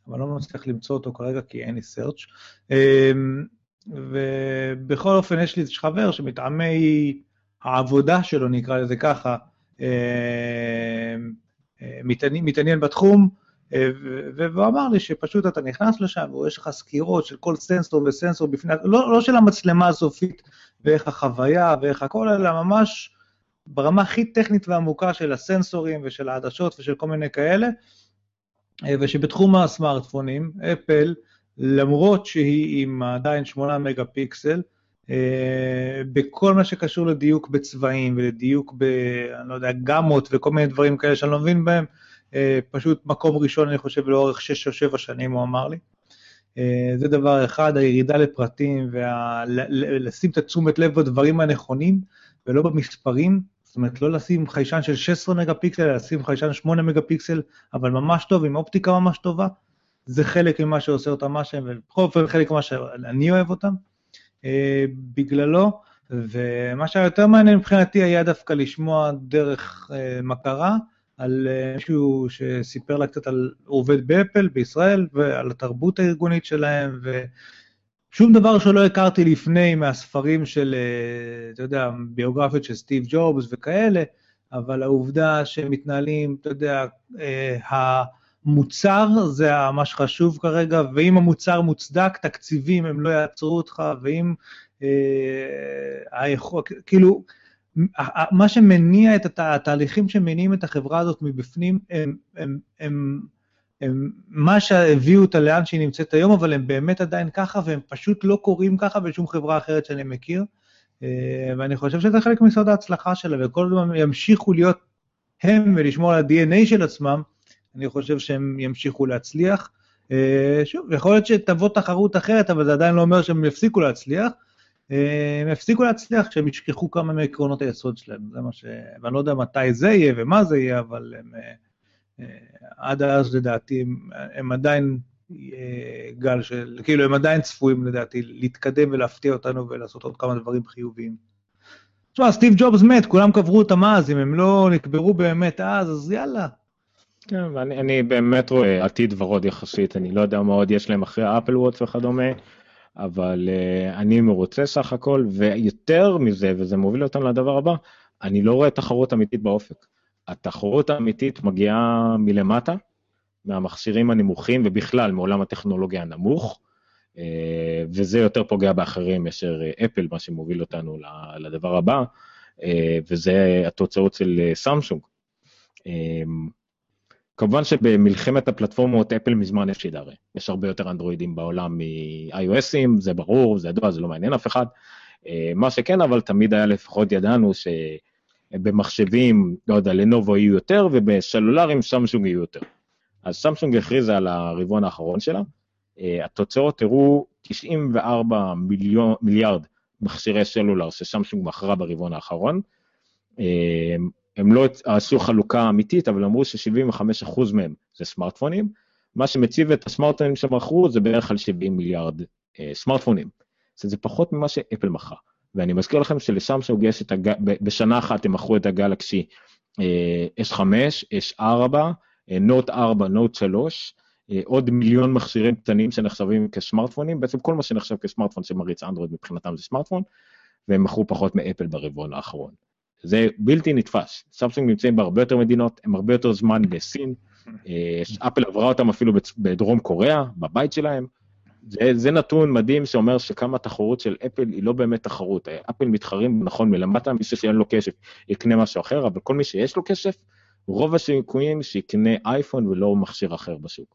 אבל לא מצליח למצוא אותו כרגע כי אין לי סרצ'. אה, ובכל אופן, יש לי איזה חבר שמטעמי העבודה שלו, נקרא לזה ככה, אה, מתעניין, מתעניין בתחום, אה, והוא אמר לי שפשוט אתה נכנס לשם ויש לך סקירות של כל סנסור וסנסור בפני, לא, לא של המצלמה הסופית ואיך החוויה ואיך הכל, אלא ממש ברמה הכי טכנית ועמוקה של הסנסורים ושל העדשות ושל כל מיני כאלה, אה, ושבתחום הסמארטפונים, אפל, למרות שהיא עם עדיין 8 מגה פיקסל, בכל מה שקשור לדיוק בצבעים ולדיוק ב... אני לא יודע, גמות וכל מיני דברים כאלה שאני לא מבין בהם, אה, פשוט מקום ראשון, אני חושב, לאורך שש או שבע שנים, הוא אמר לי. אה, זה דבר אחד, הירידה לפרטים ולשים את התשומת לב בדברים הנכונים ולא במספרים, זאת אומרת, לא לשים חיישן של 16 מגה פיקסל, אלא לשים חיישן 8 מגה פיקסל, אבל ממש טוב, עם אופטיקה ממש טובה. זה חלק ממה שעושה אותם מה שהם, ובכל אופן חלק ממה שאני אוהב אותם אה, בגללו. ומה שהיה יותר מעניין מבחינתי היה דווקא לשמוע דרך אה, מכרה על אה, מישהו שסיפר לה קצת על, עובד באפל בישראל ועל התרבות הארגונית שלהם, ושום דבר שלא הכרתי לפני מהספרים של, אה, אתה יודע, ביוגרפיות של סטיב ג'ובס וכאלה, אבל העובדה שהם מתנהלים, אתה יודע, אה, המוצר זה מה שחשוב כרגע, ואם המוצר מוצדק, תקציבים הם לא יעצרו אותך, ואם היכול, כאילו, מה שמניע את התהליכים שמניעים את החברה הזאת מבפנים, הם, הם, הם, הם מה שהביאו אותה לאן שהיא נמצאת היום, אבל הם באמת עדיין ככה, והם פשוט לא קורים ככה בשום חברה אחרת שאני מכיר. ואני חושב שזה חלק מסוד ההצלחה שלה, וכל הזמן ימשיכו להיות הם ולשמור על ה-DNA של עצמם, אני חושב שהם ימשיכו להצליח. שוב, יכול להיות שתבוא תחרות אחרת, אבל זה עדיין לא אומר שהם יפסיקו להצליח. הם יפסיקו להצליח כשהם ישכחו כמה מעקרונות היסוד שלהם, זה מה ש... ואני לא יודע מתי זה יהיה ומה זה יהיה, אבל הם, אה, אה, עד אז לדעתי הם, הם עדיין אה, גל של, כאילו הם עדיין צפויים לדעתי להתקדם ולהפתיע אותנו ולעשות עוד כמה דברים חיוביים. תשמע, סטיב ג'ובס מת, כולם קברו אותם אז, אם הם לא נקברו באמת אז, אז יאללה. כן, ואני באמת רואה עתיד ורוד יחסית, אני לא יודע מה עוד יש להם אחרי האפל וואטס וכדומה. אבל uh, אני מרוצה סך הכל, ויותר מזה, וזה מוביל אותנו לדבר הבא, אני לא רואה תחרות אמיתית באופק. התחרות האמיתית מגיעה מלמטה, מהמכשירים הנמוכים, ובכלל מעולם הטכנולוגיה הנמוך, uh, וזה יותר פוגע באחרים מאשר אפל, מה שמוביל אותנו לדבר הבא, וזה התוצאות של סמסונג. כמובן שבמלחמת הפלטפורמות אפל מזמן הפסידה הרי, יש הרבה יותר אנדרואידים בעולם מ-iOSים, זה ברור, זה ידוע, זה לא מעניין אף אחד. אה, מה שכן, אבל תמיד היה לפחות ידענו שבמחשבים, לא יודע, לנובו יהיו יותר, ובסלולרים סמסונג יהיו יותר. אז סמסונג הכריזה על הרבעון האחרון שלה, אה, התוצאות הראו 94 מיליון, מיליארד מכשירי סלולר שסמסונג מכרה ברבעון האחרון. אה, הם לא עשו חלוקה אמיתית, אבל אמרו ש-75% מהם זה סמארטפונים. מה שמציב את הסמארטפונים שמכרו זה בערך על 70 מיליארד אה, סמארטפונים. זה פחות ממה שאפל מכרה. ואני מזכיר לכם שלסמסונג יש את הג... בשנה אחת הם מכרו את הגלקסי אה, S5, S4, נוט 4, נוט 3, עוד מיליון מכשירים קטנים שנחשבים כסמארטפונים, בעצם כל מה שנחשב כסמארטפון שמריץ אנדרואיד מבחינתם זה סמארטפון, והם מכרו פחות מאפל ברבעון האחרון. זה בלתי נתפס. סמסונג נמצאים בהרבה יותר מדינות, הם הרבה יותר זמן בסין. אה, אפל עברה אותם אפילו בדרום קוריאה, בבית שלהם. זה, זה נתון מדהים שאומר שכמה התחרות של אפל היא לא באמת תחרות. אפל מתחרים נכון מלמטה, מי שאין לו כסף יקנה משהו אחר, אבל כל מי שיש לו כסף, רוב הסיכויים שיקנה אייפון ולא מכשיר אחר בשוק.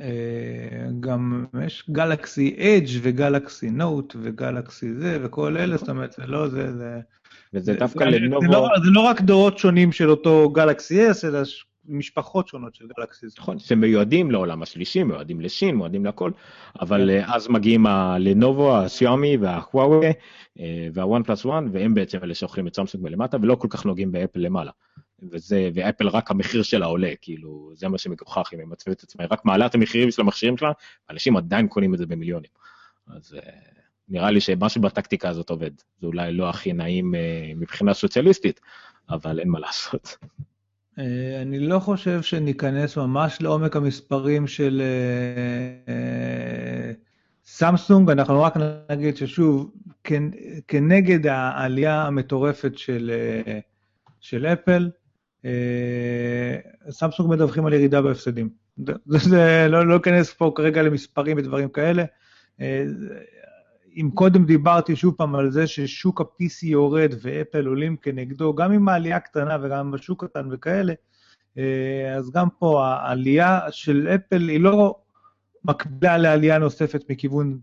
אה, גם יש גלקסי אדג' וגלקסי נוט וגלקסי זה וכל אלה, זאת אומרת, זה לא זה, זה... וזה דווקא לנובו... זה לא, זה לא רק דורות שונים של אותו גלקסי S, אלא משפחות שונות של גלקסי. נכון, שמיועדים לעולם השלישי, מיועדים לסין, מיועדים לכל, אבל כן. אז מגיעים הלנובו, השיאומי והחוואווי והוואן פלוס וואן, והם בעצם אלה שאוכלים את סמסונג מלמטה, ולא כל כך נוגעים באפל למעלה. וזה, ואפל רק המחיר שלה עולה, כאילו, זה מה שמגוחך, אם היא מצבת את עצמה, היא רק מעלה את המחירים של המכשירים שלה, אנשים עדיין קונים את זה במיליונים. אז uh, נראה לי שמשהו בטקטיקה הזאת עובד. זה אולי לא הכי נעים uh, מבחינה סוציאליסטית, אבל אין מה לעשות. אה, אני לא חושב שניכנס ממש לעומק המספרים של סמסונג, אנחנו רק נגיד ששוב, כנגד העלייה המטורפת של, של אפל, סמסונג מדווחים על ירידה בהפסדים. זה, לא, לא אכנס פה כרגע למספרים ודברים כאלה. אם קודם דיברתי שוב פעם על זה ששוק ה-PC יורד ואפל עולים כנגדו, גם עם העלייה קטנה וגם בשוק קטן וכאלה, אז גם פה העלייה של אפל היא לא מקבילה לעלייה נוספת מכיוון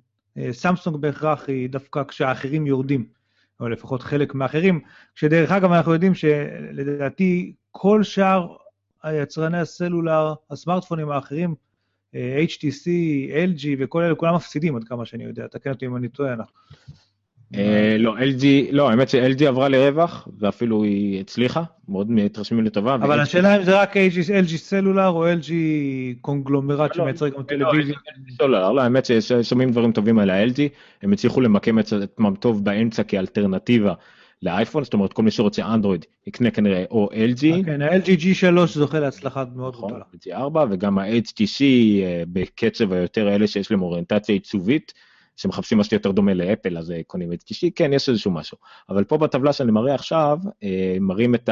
סמסונג בהכרח, היא דווקא כשהאחרים יורדים. או לפחות חלק מהאחרים, כשדרך אגב אנחנו יודעים שלדעתי כל שאר היצרני הסלולר, הסמארטפונים האחרים, HTC, LG וכל אלה, כולם מפסידים עד כמה שאני יודע, תקן אותי אם אני טועה. אה, לא, LG, לא, האמת ש-LG עברה לרווח, ואפילו היא הצליחה, מאוד מתרשמים לטובה. אבל השאלה אם זה רק LG סלולר או LG קונגלומרט שמייצר גם טלוויזיה. לא, האמת ששומעים דברים טובים על ה-LG, הם הצליחו למקם את עצמם טוב באמצע כאלטרנטיבה לאייפון, זאת אומרת כל מי שרוצה אנדרואיד יקנה כנראה או LG. כן, ה-LG G3 זוכה להצלחה מאוד נכון, גדולה. G4 וגם ה-HTC אה, בקצב היותר אלה שיש להם אוריינטציה עיצובית. שמחפשים משהו יותר דומה לאפל, אז קונים את HTC, כן, יש איזשהו משהו. אבל פה בטבלה שאני מראה עכשיו, אה, מראים את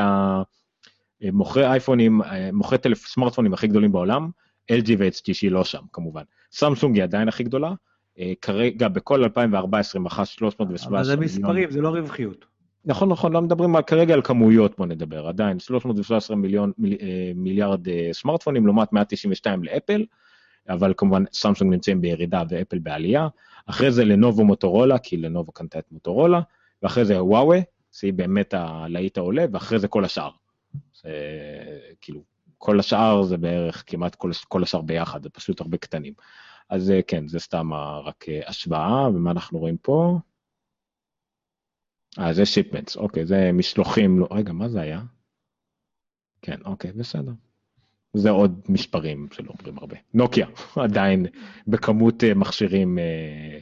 המוכרי אייפונים, אה, מוכרי טלפ... סמארטפונים הכי גדולים בעולם, LG ו-HTC לא שם, כמובן. סמסונג היא עדיין הכי גדולה, אה, כרגע בכל 2014 מכס 317 מיליון. אבל זה מספרים, זה לא רווחיות. נכון, נכון, לא מדברים כרגע על כמויות, בוא נדבר, עדיין 313 מיליון, מיל, מיליארד סמארטפונים לעומת 192 לאפל, אבל כמובן סמסונג נמצאים בירידה ואפל בעלייה. אחרי זה לנובו מוטורולה, כי לנובו קנתה את מוטורולה, ואחרי זה וואווה, שהיא באמת הלהיט העולה, ואחרי זה כל השאר. זה כאילו, כל השאר זה בערך כמעט כל, כל השאר ביחד, זה פשוט הרבה קטנים. אז אה, כן, זה סתם רק אה, השוואה, ומה אנחנו רואים פה? אה, זה שיפמנטס, אוקיי, זה משלוחים, לא, רגע, מה זה היה? כן, אוקיי, בסדר. זה עוד מספרים שלא אומרים הרבה. נוקיה עדיין בכמות אה, מכשירים אה,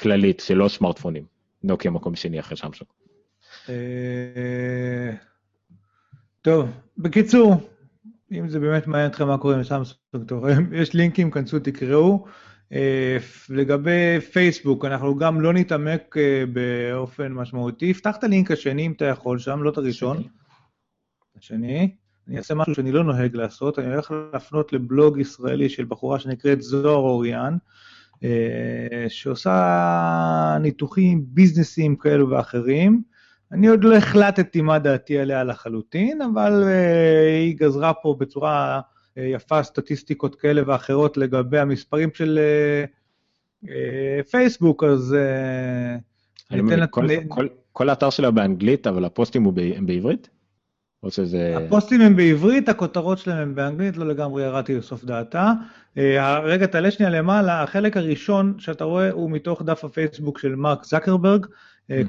כללית שלא סמארטפונים. נוקיה מקום שני אחרי שמסונג. אה, טוב, בקיצור, אם זה באמת מעניין אתכם מה קורה עם סמסונג, יש לינקים, כנסו, תקראו. לגבי פייסבוק, אנחנו גם לא נתעמק באופן משמעותי. פתח את הלינק השני אם אתה יכול שם, לא את הראשון. השני. אני אעשה משהו שאני לא נוהג לעשות, אני הולך להפנות לבלוג ישראלי של בחורה שנקראת זוהר אוריאן, אה, שעושה ניתוחים ביזנסיים כאלו ואחרים. אני עוד לא החלטתי מה דעתי עליה לחלוטין, אבל אה, היא גזרה פה בצורה אה, יפה סטטיסטיקות כאלה ואחרות לגבי המספרים של פייסבוק, אז... אני אתן לה... כל האתר שלה באנגלית, אבל הפוסטים הם בעברית? או שזה... הפוסטים הם בעברית, הכותרות שלהם הם באנגלית, לא לגמרי ירדתי לסוף דעתה. אה, רגע, תעלה שנייה למעלה, החלק הראשון שאתה רואה הוא מתוך דף הפייסבוק של מרק זקרברג.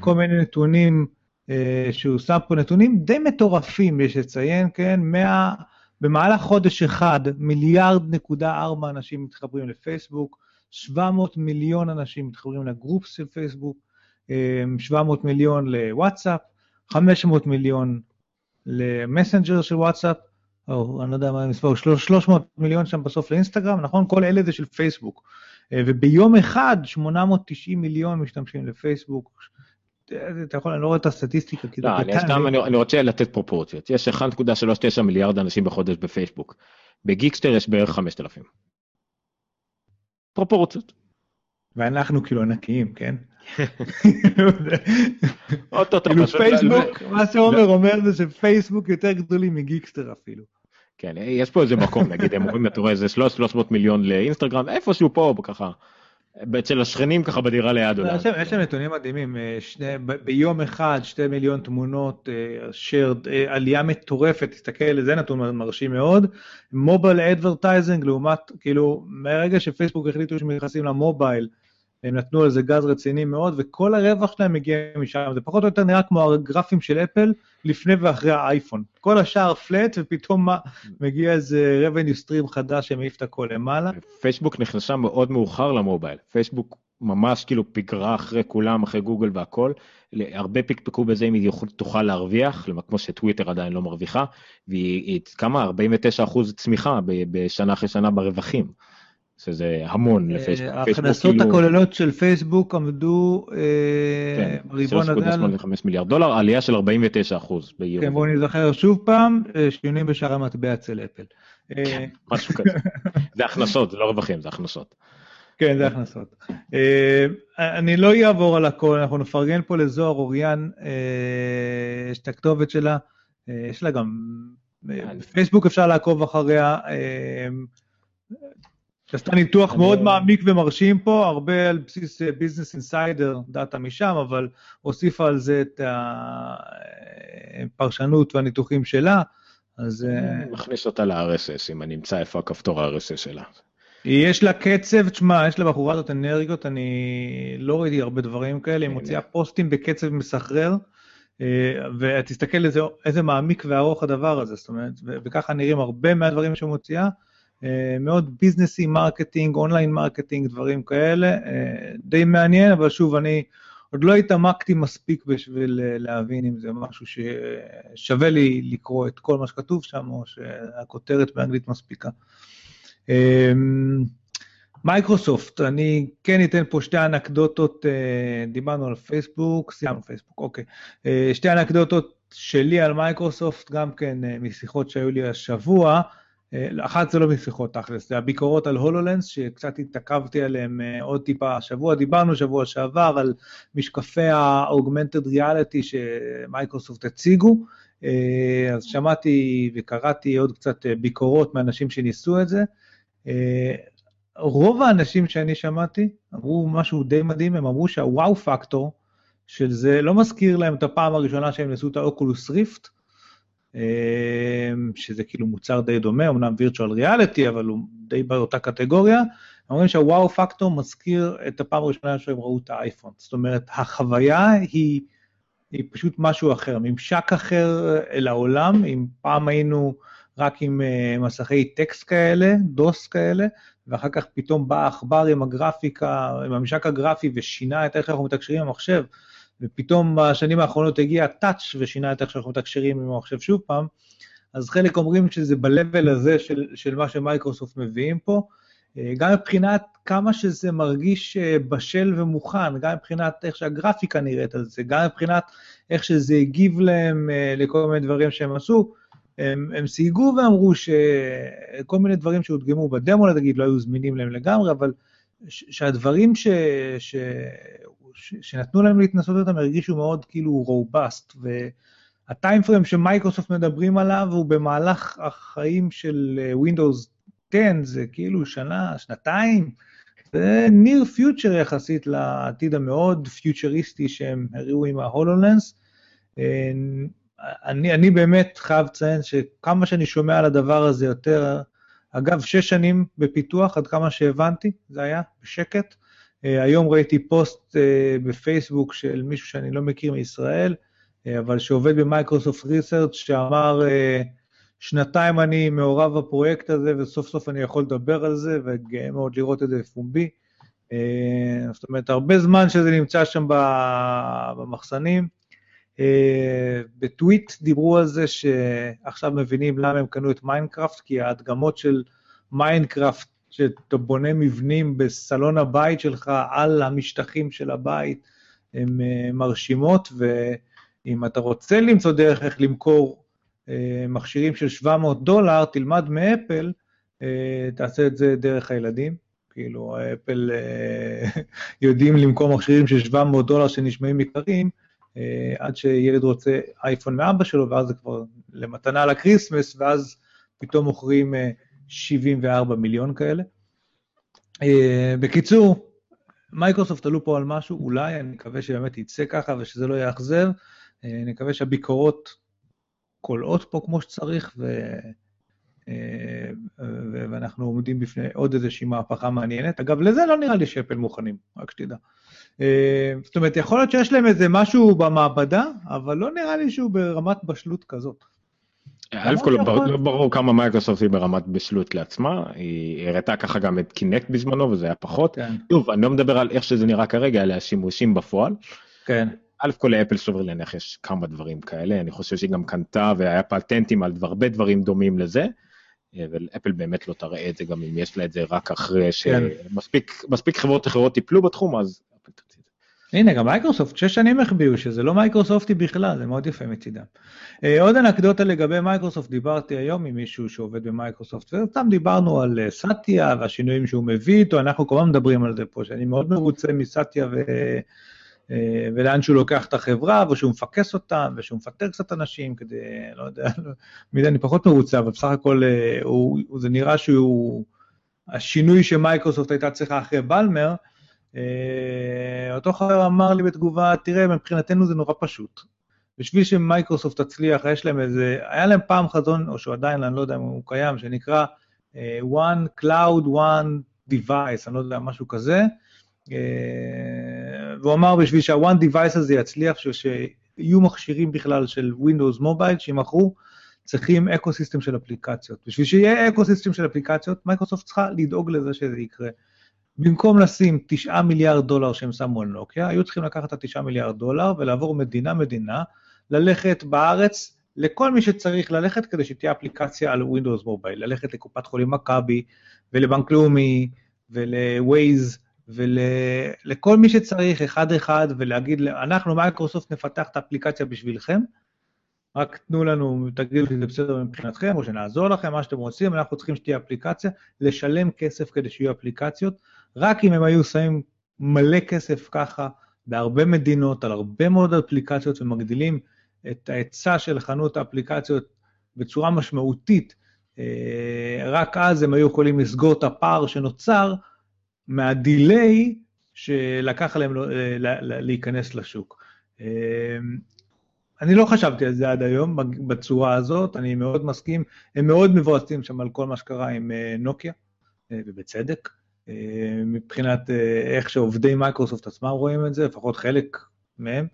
כל מיני נתונים אה, שהוא שם פה, נתונים די מטורפים, יש לציין, כן? 100, במהלך חודש אחד, מיליארד נקודה ארבע אנשים מתחברים לפייסבוק, 700 מיליון אנשים מתחברים לגרופס של פייסבוק, 700 מיליון לוואטסאפ, 500 מיליון למסנג'ר של וואטסאפ, או אני לא יודע מה המספר, 300 מיליון שם בסוף לאינסטגרם, נכון? כל אלה זה של פייסבוק. אה, וביום אחד 890 מיליון משתמשים לפייסבוק. אתה יכול, אני לא רואה את הסטטיסטיקה, כי זה לא, קטן. סתם, אני, אני רוצה לתת פרופורציות. יש 1.39 מיליארד אנשים בחודש בפייסבוק. בגיקסטר יש בערך 5,000. פרופורציות. ואנחנו כאילו ענקיים, כן? כאילו פייסבוק, מה שעומר אומר זה שפייסבוק יותר גדולים מגיקסטר אפילו. כן, יש פה איזה מקום, נגיד, הם אומרים, אתה רואה, זה 300 מיליון לאינסטגרם, איפשהו פה, ככה, אצל השכנים ככה בדירה ליד אולי. יש להם נתונים מדהימים, אה, ביום אחד שתי מיליון תמונות, שרד, אה, אה, עלייה מטורפת, תסתכל, זה נתון מרשים מאוד. mobile advertising לעומת, כאילו, מהרגע שפייסבוק החליטו שהם נכנסים למובייל, הם נתנו על זה גז רציני מאוד, וכל הרווח שלהם מגיע משם. זה פחות או יותר נראה כמו הגרפים של אפל לפני ואחרי האייפון. כל השאר פלט, ופתאום מה, מגיע איזה revenue stream חדש שמעיף את הכל למעלה. פייסבוק נכנסה מאוד מאוחר למובייל. פייסבוק ממש כאילו פיגרה אחרי כולם, אחרי גוגל והכל. הרבה פיקפקו בזה אם היא תוכל להרוויח, כמו שטוויטר עדיין לא מרוויחה, והיא כמה? 49 אחוז צמיחה בשנה אחרי שנה ברווחים. שזה המון אה, לפייסבוק. ההכנסות כאילו... הכוללות של פייסבוק עמדו אה, כן, ברבעון הזה. 3.85 מיליארד דולר, עלייה של 49 אחוז ביום. כן, בואו נזכר שוב פעם, אה, שינויים בשער המטבע אצל אפל. כן, משהו כזה. זה הכנסות, זה לא רווחים, זה הכנסות. כן, זה הכנסות. אני לא אעבור על הכל, אנחנו נפרגן פה לזוהר אוריאן, יש את הכתובת שלה, יש לה גם, בפייסבוק אפשר לעקוב אחריה. שעשתה ניתוח מאוד מעמיק ומרשים פה, הרבה על בסיס Business Insider, דאטה משם, אבל הוסיפה על זה את הפרשנות והניתוחים שלה, אז... מכניס אותה ל-RSS, אם אני אמצא איפה הכפתור ה-RSS שלה. יש לה קצב, תשמע, יש לבחורה הזאת אנרגיות, אני לא ראיתי הרבה דברים כאלה, היא מוציאה פוסטים בקצב מסחרר, אה, ותסתכל איזה, איזה מעמיק וארוך הדבר הזה, זאת אומרת, וככה נראים הרבה מהדברים שהיא מוציאה, אה, מאוד ביזנסי marketing, online marketing, דברים כאלה, אה, די מעניין, אבל שוב, אני עוד לא התעמקתי מספיק בשביל להבין אם זה משהו ששווה לי לקרוא את כל מה שכתוב שם, או שהכותרת באנגלית מספיקה. מייקרוסופט, אני כן אתן פה שתי אנקדוטות, אה, דיברנו על פייסבוק, סיימנו פייסבוק, אוקיי. אה, שתי אנקדוטות שלי על מייקרוסופט, גם כן אה, משיחות שהיו לי השבוע. אחת זה לא משיחות תכלס, זה הביקורות על הולולנס, שקצת התעכבתי עליהן עוד טיפה השבוע. דיברנו שבוע שעבר על משקפי ה-augmented reality שמייקרוסופט הציגו, אז שמעתי וקראתי עוד קצת ביקורות מאנשים שניסו את זה. רוב האנשים שאני שמעתי אמרו משהו די מדהים, הם אמרו שהוואו פקטור של זה לא מזכיר להם את הפעם הראשונה שהם ניסו את האוקולוס ריפט, שזה כאילו מוצר די דומה, אמנם וירטואל ריאליטי, אבל הוא די באותה קטגוריה. אומרים שהוואו פקטור מזכיר את הפעם הראשונה שהם ראו את האייפון. זאת אומרת, החוויה היא, היא פשוט משהו אחר, ממשק אחר אל העולם. אם פעם היינו רק עם uh, מסכי טקסט כאלה, דוס כאלה, ואחר כך פתאום בא העכבר עם הגרפיקה, עם הממשק הגרפי ושינה את איך אנחנו מתקשרים עם המחשב, ופתאום בשנים האחרונות הגיע טאץ' ושינה את איך שאנחנו מתקשרים עם המחשב שוב פעם, אז חלק אומרים שזה ב-level הזה של, של מה שמייקרוסופט מביאים פה, אה, גם מבחינת כמה שזה מרגיש אה, בשל ומוכן, גם מבחינת איך שהגרפיקה נראית על זה, גם מבחינת איך שזה הגיב להם לכל מיני דברים שהם עשו, הם, הם סייגו ואמרו שכל מיני דברים שהודגמו בדמו, נגיד, לא היו זמינים להם לגמרי, אבל שהדברים ש, ש, ש, שנתנו להם להתנסות אותם הרגישו מאוד כאילו robust, וה timeframe שמייקרוסופט מדברים עליו הוא במהלך החיים של Windows 10, זה כאילו שנה, שנתיים, זה near future יחסית לעתיד המאוד פיוטריסטי שהם הראו עם ההולולנס. אני, אני באמת חייב לציין שכמה שאני שומע על הדבר הזה יותר, אגב, שש שנים בפיתוח, עד כמה שהבנתי, זה היה בשקט. Uh, היום ראיתי פוסט uh, בפייסבוק של מישהו שאני לא מכיר מישראל, uh, אבל שעובד במייקרוסופט ריסרצ' שאמר, uh, שנתיים אני מעורב בפרויקט הזה, וסוף סוף אני יכול לדבר על זה, וגאה מאוד לראות את זה בפומבי. Uh, זאת אומרת, הרבה זמן שזה נמצא שם במחסנים. אה, בטוויט דיברו על זה שעכשיו מבינים למה הם קנו את מיינקראפט, כי ההדגמות של מיינקראפט, שאתה בונה מבנים בסלון הבית שלך על המשטחים של הבית, הן אה, מרשימות, ואם אתה רוצה למצוא דרך איך למכור אה, מכשירים של 700 דולר, תלמד מאפל, תעשה את זה דרך הילדים. כאילו, אפל יודעים למכור מכשירים של 700 דולר שנשמעים יקרים, עד שילד רוצה אייפון מאבא שלו, ואז זה כבר למתנה לקריסמס, ואז פתאום מוכרים 74 אה, מיליון כאלה. אה, בקיצור, מייקרוסופט עלו פה על משהו, אולי, אני מקווה שבאמת יצא ככה ושזה לא יאכזב. אני מקווה שהביקורות קולעות פה כמו שצריך, ו... ואנחנו עומדים בפני עוד איזושהי מהפכה מעניינת. אגב, לזה לא נראה לי שאפל מוכנים, רק שתדע. אה, זאת אומרת, יכול להיות שיש להם איזה משהו במעבדה, אבל לא נראה לי שהוא ברמת בשלות כזאת. קודם כל לא ברור כמה מייקרוסופט היא ברמת בשלות לעצמה, היא הראתה ככה גם את Kinect בזמנו וזה היה פחות. כן. טוב, אני לא מדבר על איך שזה נראה כרגע, אלא השימושים בפועל. כן. קודם כל לאפל סביר להניח יש כמה דברים כאלה, אני חושב שהיא גם קנתה והיה פטנטים על הרבה דברים דומים לזה. אה, ואפל באמת לא תראה את זה גם אם יש לה את זה רק אחרי כן. שמספיק חברות אחרות טיפלו בתחום אז הנה, גם מייקרוסופט, שש שנים החביאו שזה לא מייקרוסופטי בכלל, זה מאוד יפה מצידם. Uh, עוד אנקדוטה לגבי מייקרוסופט, דיברתי היום עם מישהו שעובד במייקרוסופט, וסתם דיברנו על uh, סאטיה והשינויים שהוא מביא איתו, אנחנו כל הזמן מדברים על זה פה, שאני מאוד מרוצה מסאטיה ו... uh, ולאן שהוא לוקח את החברה, ושהוא מפקס אותם, ושהוא מפטר קצת אנשים כדי, לא יודע, מי אני פחות מרוצה, אבל בסך הכל uh, הוא, זה נראה שהוא, השינוי שמייקרוסופט הייתה צריכה אחרי בלמר, אה, אותו חבר אמר לי בתגובה, תראה, מבחינתנו זה נורא פשוט. בשביל שמייקרוסופט תצליח, יש להם איזה, היה להם פעם חזון, או שהוא עדיין, אני לא יודע אם הוא קיים, שנקרא One Cloud, One device, אני לא יודע, משהו כזה. והוא אמר בשביל שה-one device הזה יצליח, שיהיו מכשירים בכלל של Windows Mobile שימכרו, צריכים ecosystem של אפליקציות. בשביל שיהיה ecosystem של אפליקציות, מייקרוסופט צריכה לדאוג לזה שזה יקרה. במקום לשים תשעה מיליארד דולר שהם שמו על נוקיה, היו צריכים לקחת את התשעה מיליארד דולר ולעבור מדינה-מדינה, ללכת בארץ לכל מי שצריך ללכת כדי שתהיה אפליקציה על Windows Mobile, ללכת לקופת חולים מכבי ולבנק לאומי ולווייז ולכל מי שצריך אחד-אחד ולהגיד, אנחנו מייקרוסופט נפתח את האפליקציה בשבילכם, רק תנו לנו, תגידו שזה בסדר מבחינתכם, או שנעזור לכם, מה שאתם רוצים, אנחנו צריכים שתהיה אפליקציה, לשלם כסף כדי שיהיו אפליקציות, רק אם הם היו שמים מלא כסף ככה בהרבה מדינות, על הרבה מאוד אפליקציות ומגדילים את ההיצע של חנות האפליקציות בצורה משמעותית, אה, רק אז הם היו יכולים לסגור את הפער שנוצר מהדיליי שלקח להם אה, להיכנס לשוק. אה, אני לא חשבתי על זה עד היום בצורה הזאת, אני מאוד מסכים, הם מאוד מבואסים שם על כל מה שקרה עם נוקיה, ובצדק. מבחינת איך שעובדי מייקרוסופט עצמם רואים את זה, לפחות חלק מהם.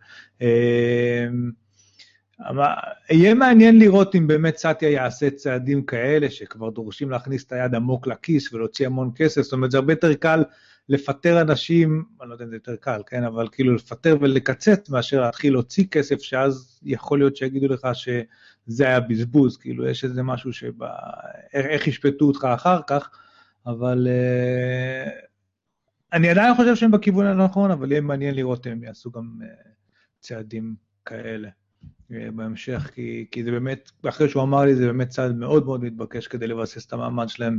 יהיה מעניין לראות אם באמת סאטיה יעשה צעדים כאלה, שכבר דורשים להכניס את היד עמוק לכיס ולהוציא המון כסף, זאת אומרת, זה הרבה יותר קל לפטר אנשים, אני לא יודע אם זה יותר קל, כן, אבל כאילו לפטר ולקצץ, מאשר להתחיל להוציא כסף, שאז יכול להיות שיגידו לך שזה היה בזבוז, כאילו, יש איזה משהו שבא, איך ישפטו אותך אחר כך, אבל uh, אני עדיין חושב שהם בכיוון הנכון, אבל יהיה מעניין לראות אם הם יעשו גם uh, צעדים כאלה. אה, בהמשך, כי, כי זה באמת, אחרי שהוא אמר לי, זה באמת צעד מאוד מאוד מתבקש כדי לבסס את המעמד שלהם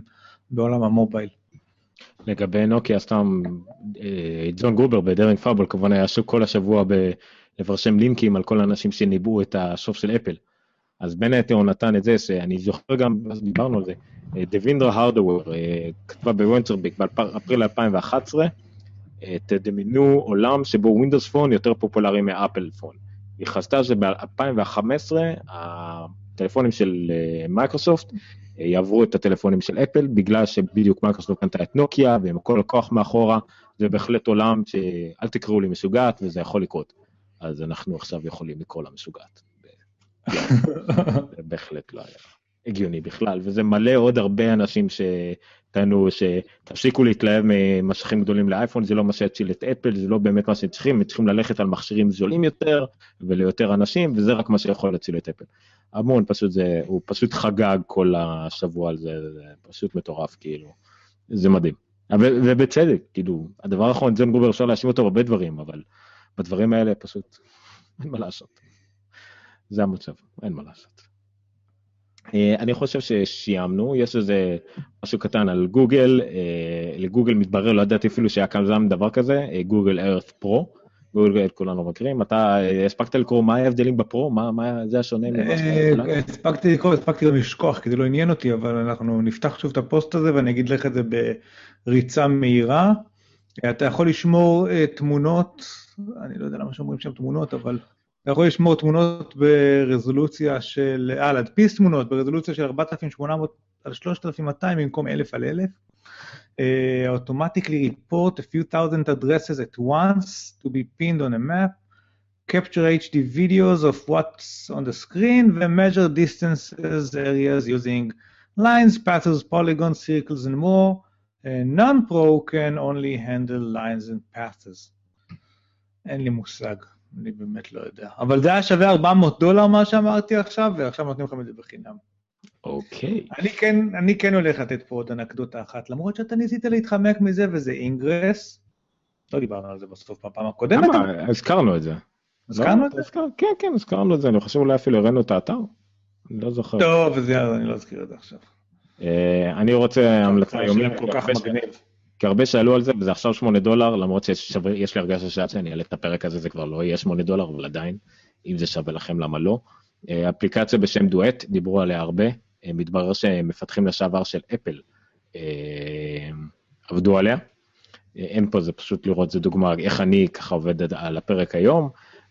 בעולם המובייל. לגבי נוקיה, סתם, אה, John Gruber ב-Daring Fireball כמובן היה עסוק כל השבוע לפרסם לינקים על כל האנשים שניבאו את הסוף של אפל. אז בין היתר הוא נתן את זה, שאני זוכר גם, אז דיברנו על זה, אה, Devindra Hardawar כתבה ב-VentureBeat באפריל 2011, תדמיינו עולם שבו Windows Phone יותר פופולרי מ-iPhone. היא חזתה שב-2015 הטלפונים של אה, מייקרוסופט אה, יעברו את הטלפונים של אפל, בגלל שבדיוק מייקרוסופט קנתה את נוקיה ועם כל הכוח מאחורה, זה בהחלט עולם שאל תקראו לי משוגעת וזה יכול לקרות. אז אנחנו עכשיו יכולים לקרוא לה משוגעת. זה בהחלט לא היה הגיוני בכלל, וזה מלא עוד הרבה אנשים שטענו שתפסיקו להתלהב ממשכים גדולים לאייפון, זה לא מה שיציל את אפל, זה לא באמת מה שהם צריכים, הם צריכים ללכת על מכשירים זולים יותר וליותר אנשים, וזה רק מה שיכול להציל את אפל. המון פשוט זה, הוא פשוט חגג כל השבוע על זה, זה פשוט מטורף, כאילו, זה מדהים. ובצדק, כאילו, הדבר האחרון, ג'ון גובר אפשר להאשים אותו בהרבה דברים, אבל בדברים האלה פשוט אין מה לעשות. זה המצב, אין מה לעשות. אה, אני חושב ששיימנו, יש איזה משהו קטן על גוגל, אה, לגוגל מתברר, לא ידעתי אפילו שהיה כאן דבר כזה, גוגל ארת פרו, גוגל כולנו מכירים, אתה הספקת לקרוא מה ההבדלים בפרו, מה, מה זה השונה ממה שאתה אה, הספקתי לקרוא, הספקתי גם לשכוח, כי זה לא עניין אותי, אבל אנחנו נפתח שוב את הפוסט הזה ואני אגיד לך את זה בריצה מהירה. אתה יכול לשמור תמונות, אני לא יודע למה שאומרים שם תמונות, אבל אתה יכול לשמור תמונות ברזולוציה של, אה, להדפיס תמונות ברזולוציה של 4,800 על 3,200 במקום 1,000 על 1,000. Uh, automatically report a few thousand addresses at once to be pinned on a map, capture HD videos of what's on the screen, measure distances, areas using lines, paths, polygons, circles and more. Uh, Non-Pro can only handle lines and paths. אין לי מושג. אני באמת לא יודע. אבל זה היה שווה 400 דולר מה שאמרתי עכשיו, ועכשיו נותנים לכם את זה בחינם. אוקיי. אני כן, אני כן הולך לתת פה עוד אנקדוטה אחת, למרות שאתה ניסית להתחמק מזה וזה אינגרס. לא דיברנו על זה בסוף בפעם הקודמת. למה? הזכרנו את זה. הזכרנו את זה? כן, כן, הזכרנו את זה, אני חושב אולי אפילו הראינו את האתר. אני לא זוכר. טוב, אז יאללה, אני לא אזכיר את זה עכשיו. אה, אני רוצה המלצה יומית כל כך מגניב. כי הרבה שאלו על זה, וזה עכשיו 8 דולר, למרות שיש לי הרגשה שעד שאני אעלה את הפרק הזה זה כבר לא יהיה 8 דולר, אבל עדיין, אם זה שווה לכם, למה לא. אה, אפליקציה בשם דואט, דיברו עליה הרבה, אה, מתברר שמפתחים לשעבר של אפל אה, עבדו עליה. אין פה, זה פשוט לראות, זה דוגמה איך אני ככה עובד על הפרק היום.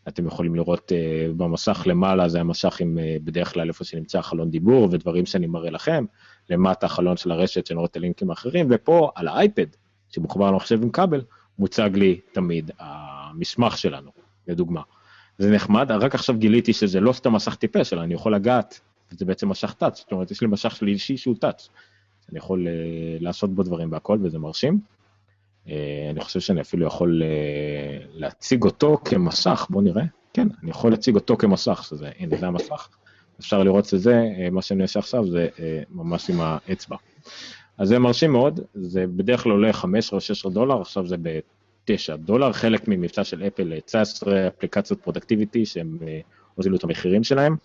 אתם יכולים לראות uh, במסך למעלה, זה המסך עם uh, בדרך כלל איפה שנמצא חלון דיבור ודברים שאני מראה לכם, למטה חלון של הרשת שאני רואה את הלינקים האחרים, ופה על האייפד, שמחובר למחשב עם כבל, מוצג לי תמיד המסמך שלנו, לדוגמה. זה נחמד, רק עכשיו גיליתי שזה לא סתם מסך טיפש, אלא אני יכול לגעת, וזה בעצם מסך טאץ', זאת אומרת, יש לי מסך שלי אישי שהוא טאץ'. אני יכול uh, לעשות בו דברים והכל, וזה מרשים. Uh, אני חושב שאני אפילו יכול uh, להציג אותו כמסך, בואו נראה. כן, אני יכול להציג אותו כמסך, שזה, הנה, זה המסך. אפשר לראות שזה, uh, מה שאני עושה עכשיו זה uh, ממש עם האצבע. אז זה מרשים מאוד, זה בדרך כלל עולה 15 או 16 דולר, עכשיו זה ב-9 דולר, חלק ממבצע של אפל 19 אפליקציות productivity שהם הוזילו את המחירים שלהם.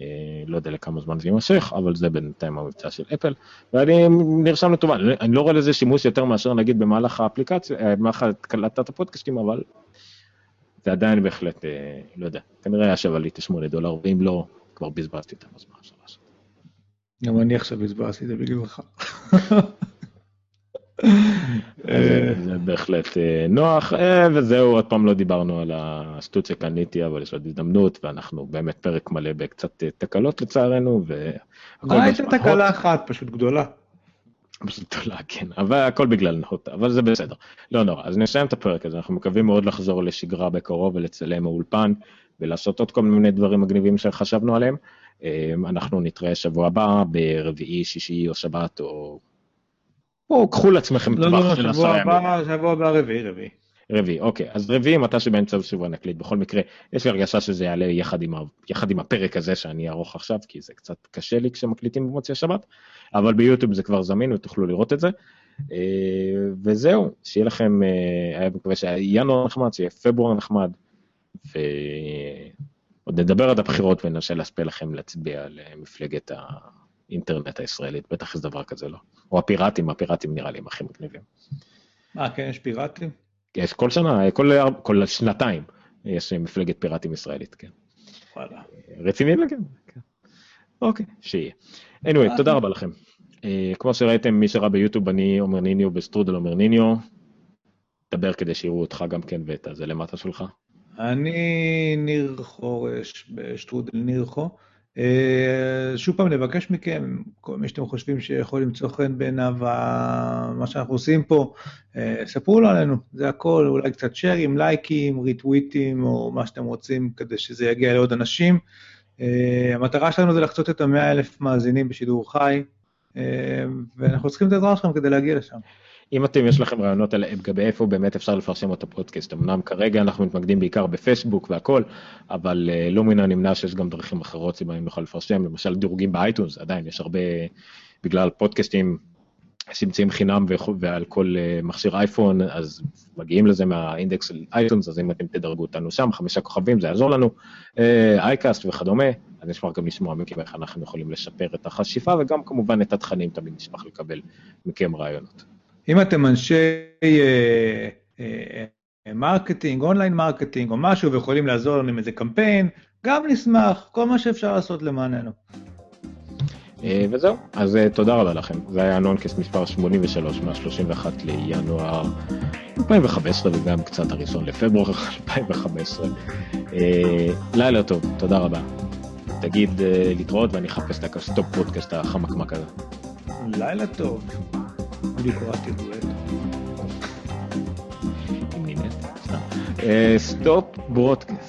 אה, לא יודע לכמה זמן זה יימשך, אבל זה בינתיים המבצע של אפל, ואני נרשם לטובה, אני לא רואה לזה שימוש יותר מאשר נגיד במהלך האפליקציה, אה, במהלך הקלטת הפודקאסטים, אבל זה עדיין בהחלט, אה, לא יודע, כנראה היה שווה לי את 8 דולר, ואם לא, כבר בזבזתי את הזמן אפשר לעשות. גם אני עכשיו בזבזתי את זה בגללך. זה בהחלט אה, נוח, אה, וזהו, עוד פעם לא דיברנו על השטות שקניתי, אבל יש עוד הזדמנות, ואנחנו באמת פרק מלא בקצת אה, תקלות לצערנו, והכל הייתה תקלה אחת פשוט גדולה. פשוט גדולה, כן, אבל הכל בגלל נחות, אבל זה בסדר. לא נורא, אז נסיים את הפרק הזה, אנחנו מקווים מאוד לחזור לשגרה בקרוב ולצלם מאולפן, ולעשות עוד כל מיני דברים מגניבים שחשבנו עליהם. אנחנו נתראה שבוע הבא, ברביעי, שישי או שבת, או או קחו לעצמכם טווח לא, לא, של עשרה ימים. שבוע הבא רביעי, רביעי. רביעי, אוקיי, אז רביעי מתי שבאמצע השבוע נקליט, בכל מקרה, יש לי הרגשה שזה יעלה יחד עם, יחד עם הפרק הזה שאני אערוך עכשיו, כי זה קצת קשה לי כשמקליטים במוצאי שבת, אבל ביוטיוב זה כבר זמין ותוכלו לראות את זה. אה, וזהו, שיהיה לכם, אה, אני מקווה שהיה ינואר נחמד, שיהיה פברואר נחמד, ועוד נדבר עד הבחירות וננסה להספיק לכם להצביע למפלגת ה... האינטרנט הישראלית, בטח יש דבר כזה לא. או הפיראטים, הפיראטים נראה לי הם הכי מגניבים. אה, כן, יש פיראטים? יש כל שנה, כל, כל שנתיים יש מפלגת פיראטים ישראלית, כן. וואלה. רציני לגמרי, כן. אוקיי, שיהיה. anyway, תודה רבה לכם. Uh, כמו שראיתם, מי שראה ביוטיוב, אני עומר ניניו בסטרודל עומר ניניו. דבר כדי שיראו אותך גם כן ואת הזה למטה שלך. אני ניר חורש בשטרודל נירחו. אה, שוב פעם, לבקש מכם, כל מי שאתם חושבים שיכול למצוא חן בעיניו מה שאנחנו עושים פה, אה, ספרו לו עלינו, זה הכל, אולי קצת שרים, לייקים, ריטוויטים, או מה שאתם רוצים, כדי שזה יגיע לעוד אנשים. אה, המטרה שלנו זה לחצות את המאה אלף מאזינים בשידור חי, ואנחנו צריכים את העזרה שלכם כדי להגיע לשם. אם אתם, יש לכם רעיונות לגבי איפה באמת אפשר לפרסם את הפודקאסט, אמנם כרגע אנחנו מתמקדים בעיקר בפייסבוק והכל, אבל uh, לא מן הנמנע שיש גם דרכים אחרות שבהם נוכל לפרסם, למשל דירוגים באייטונס, עדיין יש הרבה, בגלל פודקאסטים שנמצאים חינם ועל כל uh, מכשיר אייפון, אז מגיעים לזה מהאינדקס של אייטונס, אז אם אתם תדרגו אותנו שם, חמישה כוכבים, זה יעזור לנו, אייקאסט uh, וכדומה, אז נשמח גם לשמוע מכם איך אנחנו יכולים לשפר את החשיפה, וגם כמובן את התכנים תמיד נשמח לקבל מכם רעיונות. אם אתם אנשי אה, אה, אה, marketing, online marketing או משהו, ויכולים לעזור לנו עם איזה קמפיין, גם נשמח, כל מה שאפשר לעשות למעננו. וזהו, אז תודה רבה לכם. זה היה נונקאסט מספר 83 מה-31 לינואר 2015 וגם קצת הראשון לפברואר 2015. לילה טוב, תודה רבה. תגיד להתראות ואני אחפש את ה-stop broadcast החמקמק הזה. לילה טוב. בדיוק קראתי דואט. stop broadcast.